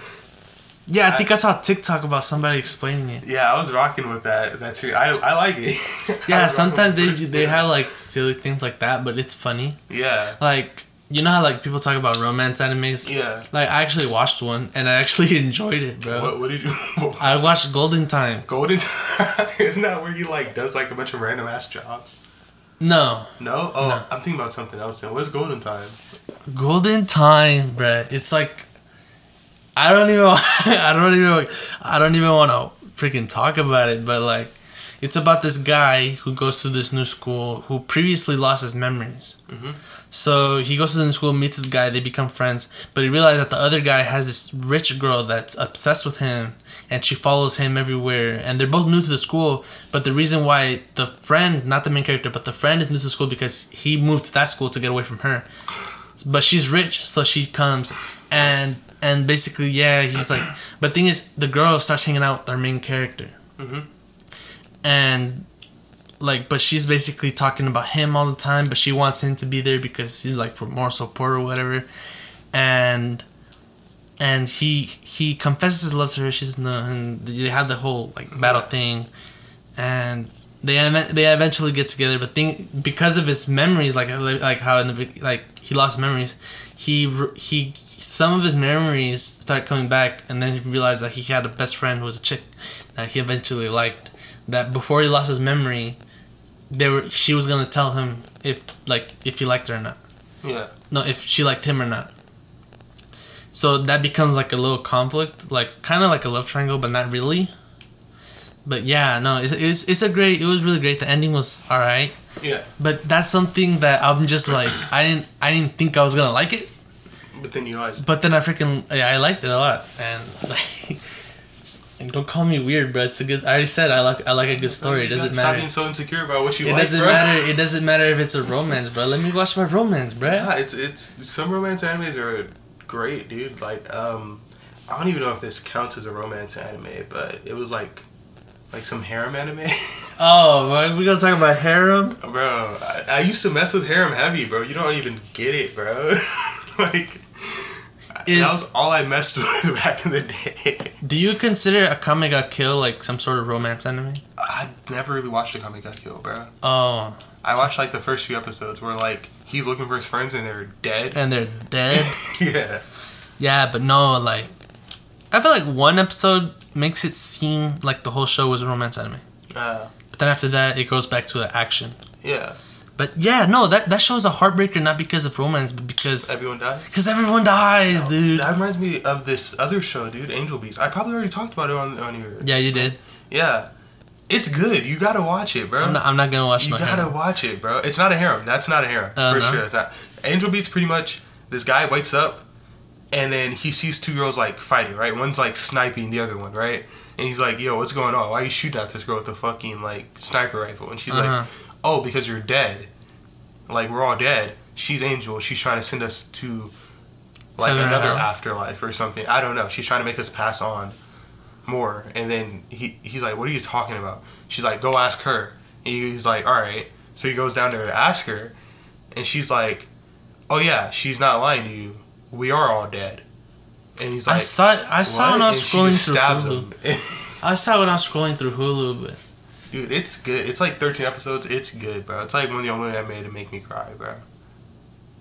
[SPEAKER 1] Yeah, I think I saw TikTok about somebody explaining it.
[SPEAKER 2] Yeah, I was rocking with that. That's I, I like it.
[SPEAKER 1] Yeah, sometimes they they have like silly things like that, but it's funny.
[SPEAKER 2] Yeah.
[SPEAKER 1] Like you know how like people talk about romance animes.
[SPEAKER 2] Yeah.
[SPEAKER 1] Like I actually watched one and I actually enjoyed it, bro.
[SPEAKER 2] What, what did you.
[SPEAKER 1] I watched Golden Time.
[SPEAKER 2] Golden Time? Isn't that where he, like, does, like, a bunch of random ass jobs?
[SPEAKER 1] No,
[SPEAKER 2] No? Oh,
[SPEAKER 1] No.
[SPEAKER 2] I'm thinking about something else then. What's Golden Time?
[SPEAKER 1] Golden Time, bro. It's like I don't even I don't even I don't even want to freaking talk about it, but like it's about this guy who goes to this new school who previously lost his memories.
[SPEAKER 2] Mhm.
[SPEAKER 1] So he goes to the new school, meets this guy, they become friends, but he realizes that the other guy has this rich girl that's obsessed with him and she follows him everywhere and they're both new to the school, but the reason why the friend, not the main character, but the friend is new to the school because he moved to that school to get away from her but she's rich, so she comes and and basically yeah, he's like. But thing is, the girl starts hanging out with our main character,
[SPEAKER 2] Mhm.
[SPEAKER 1] and like, but she's basically talking about him all the time. But she wants him to be there because he's like for more support or whatever, and and he he confesses his love to her. She's no, and they have the whole like battle thing, and they they eventually get together. But thing because of his memories, like like how in the like he lost memories, he he some of his memories started coming back, and then he realized that he had a best friend who was a chick that he eventually liked. That before he lost his memory, they were she was gonna tell him if like if he liked her or not.
[SPEAKER 2] Yeah.
[SPEAKER 1] No, if she liked him or not. So that becomes like a little conflict, like kind of like a love triangle, but not really. But yeah, no, it's, it's it's a great. It was really great. The ending was all right,
[SPEAKER 2] Yeah.
[SPEAKER 1] but that's something that I'm just like I didn't I didn't think I was gonna like it,
[SPEAKER 2] But then you like.
[SPEAKER 1] but then I freaking yeah, I liked it a lot, and like. and don't call me weird, bro. It's a good. I already said I like I like a good story. It doesn't
[SPEAKER 2] Stop
[SPEAKER 1] matter.
[SPEAKER 2] being so insecure about what you
[SPEAKER 1] It
[SPEAKER 2] like,
[SPEAKER 1] doesn't
[SPEAKER 2] bro.
[SPEAKER 1] matter. It doesn't matter if it's a romance, bro. Let me watch my romance, bro.
[SPEAKER 2] Yeah, it's it's some romance animes are great, dude. Like um, I don't even know if this counts as a romance anime, but it was like like some harem anime,
[SPEAKER 1] Oh, we gonna talk about harem?
[SPEAKER 2] bro. I, I used to mess with harem heavy, bro. You don't even get it, bro. like
[SPEAKER 1] Is-
[SPEAKER 2] that was all I messed with back in the day.
[SPEAKER 1] Do you consider Akame ga Kill like some sort of romance anime?
[SPEAKER 2] I never really watched Akame ga Kill, bro.
[SPEAKER 1] Oh,
[SPEAKER 2] I watched like the first few episodes where like he's looking for his friends and they're dead.
[SPEAKER 1] and they're dead.
[SPEAKER 2] yeah.
[SPEAKER 1] yeah, but no, like I feel like one episode makes it seem like the whole show was a romance anime,
[SPEAKER 2] Uh,
[SPEAKER 1] but then after that it goes back to the action.
[SPEAKER 2] yeah.
[SPEAKER 1] But yeah, no, that that show is a heartbreaker not because of romance, but because
[SPEAKER 2] Everyone dies.
[SPEAKER 1] because everyone dies, dude.
[SPEAKER 2] That reminds me of this other show, dude, Angel Beats. I probably already talked about it on on here.
[SPEAKER 1] Yeah, you did.
[SPEAKER 2] Yeah. It's good. You gotta watch it, bro.
[SPEAKER 1] I'm not, I'm not gonna watch
[SPEAKER 2] you
[SPEAKER 1] no
[SPEAKER 2] gotta
[SPEAKER 1] harem.
[SPEAKER 2] watch it, bro. It's not a harem. That's not a harem
[SPEAKER 1] Oh,
[SPEAKER 2] for
[SPEAKER 1] no?
[SPEAKER 2] sure. Angel Beats pretty much. This guy wakes up, and then he sees two girls like fighting. Right, one's like sniping the other one. Right, and he's like, "Yo, what's going on? Why are you shooting at this girl with a fucking like sniper rifle?" And she's
[SPEAKER 1] Uh-huh.
[SPEAKER 2] like, "Oh, because you're dead. Like we're all dead. She's Angel. She's trying to send us to like
[SPEAKER 1] or
[SPEAKER 2] another afterlife or something. I don't know. She's trying to make us pass on." more. And then he he's like, "What are you talking about?" She's like, "Go ask her." And he's like, "All right." So he goes down there to ask her, and she's like, "Oh yeah, she's not lying to you. We are all dead." And he's like, I
[SPEAKER 1] saw it. I saw it when I
[SPEAKER 2] "What?"
[SPEAKER 1] was
[SPEAKER 2] And
[SPEAKER 1] scrolling through Hulu. I saw when I was scrolling through Hulu, but
[SPEAKER 2] Dude, it's good. It's like 13 episodes. It's good, bro. It's like one of the only anime to make me cry, bro.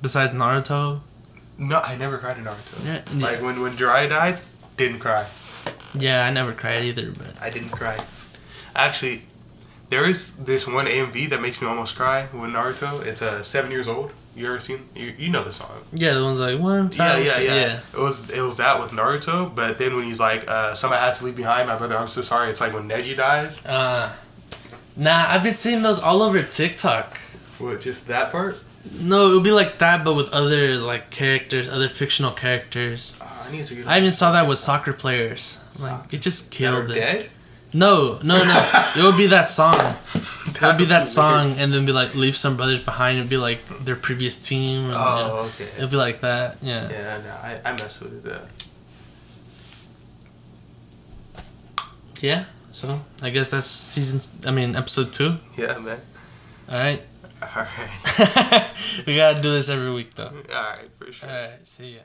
[SPEAKER 1] besides Naruto,
[SPEAKER 2] No, I never cried in Naruto.
[SPEAKER 1] Yeah,
[SPEAKER 2] Like when when Jiraiya died, didn't cry.
[SPEAKER 1] yeah, I never cried either. But
[SPEAKER 2] I didn't cry. Actually, there is this one AMV that makes me almost cry with Naruto. It's uh, seven years old. You ever seen? You, you know the song.
[SPEAKER 1] yeah, the one's like one
[SPEAKER 2] Yeah,
[SPEAKER 1] time.
[SPEAKER 2] yeah, yeah, It was it was that with Naruto, but then when he's like, uh, "Somebody had to leave behind my brother," I'm so sorry. It's like when Neji dies.
[SPEAKER 1] Uh, nah, I've been seeing those all over TikTok.
[SPEAKER 2] What? Just that part?
[SPEAKER 1] No, it would be like that, but with other like characters, other fictional characters.
[SPEAKER 2] Uh, I need to get.
[SPEAKER 1] I even saw that with soccer players. Like it just killed it.
[SPEAKER 2] dead.
[SPEAKER 1] No, no, no. it would be that song. It would be that song, and then be like leave some brothers behind. It'd be like their previous team. And, oh, yeah.
[SPEAKER 2] Oh, okay.
[SPEAKER 1] It'd be like that. Yeah.
[SPEAKER 2] Yeah, no, I, I mess with it.
[SPEAKER 1] Yeah. So I guess that's season. I mean, episode two.
[SPEAKER 2] yeah, man.
[SPEAKER 1] All right.
[SPEAKER 2] All right.
[SPEAKER 1] we gotta do this every week though.
[SPEAKER 2] All right, for sure.
[SPEAKER 1] All right. See ya.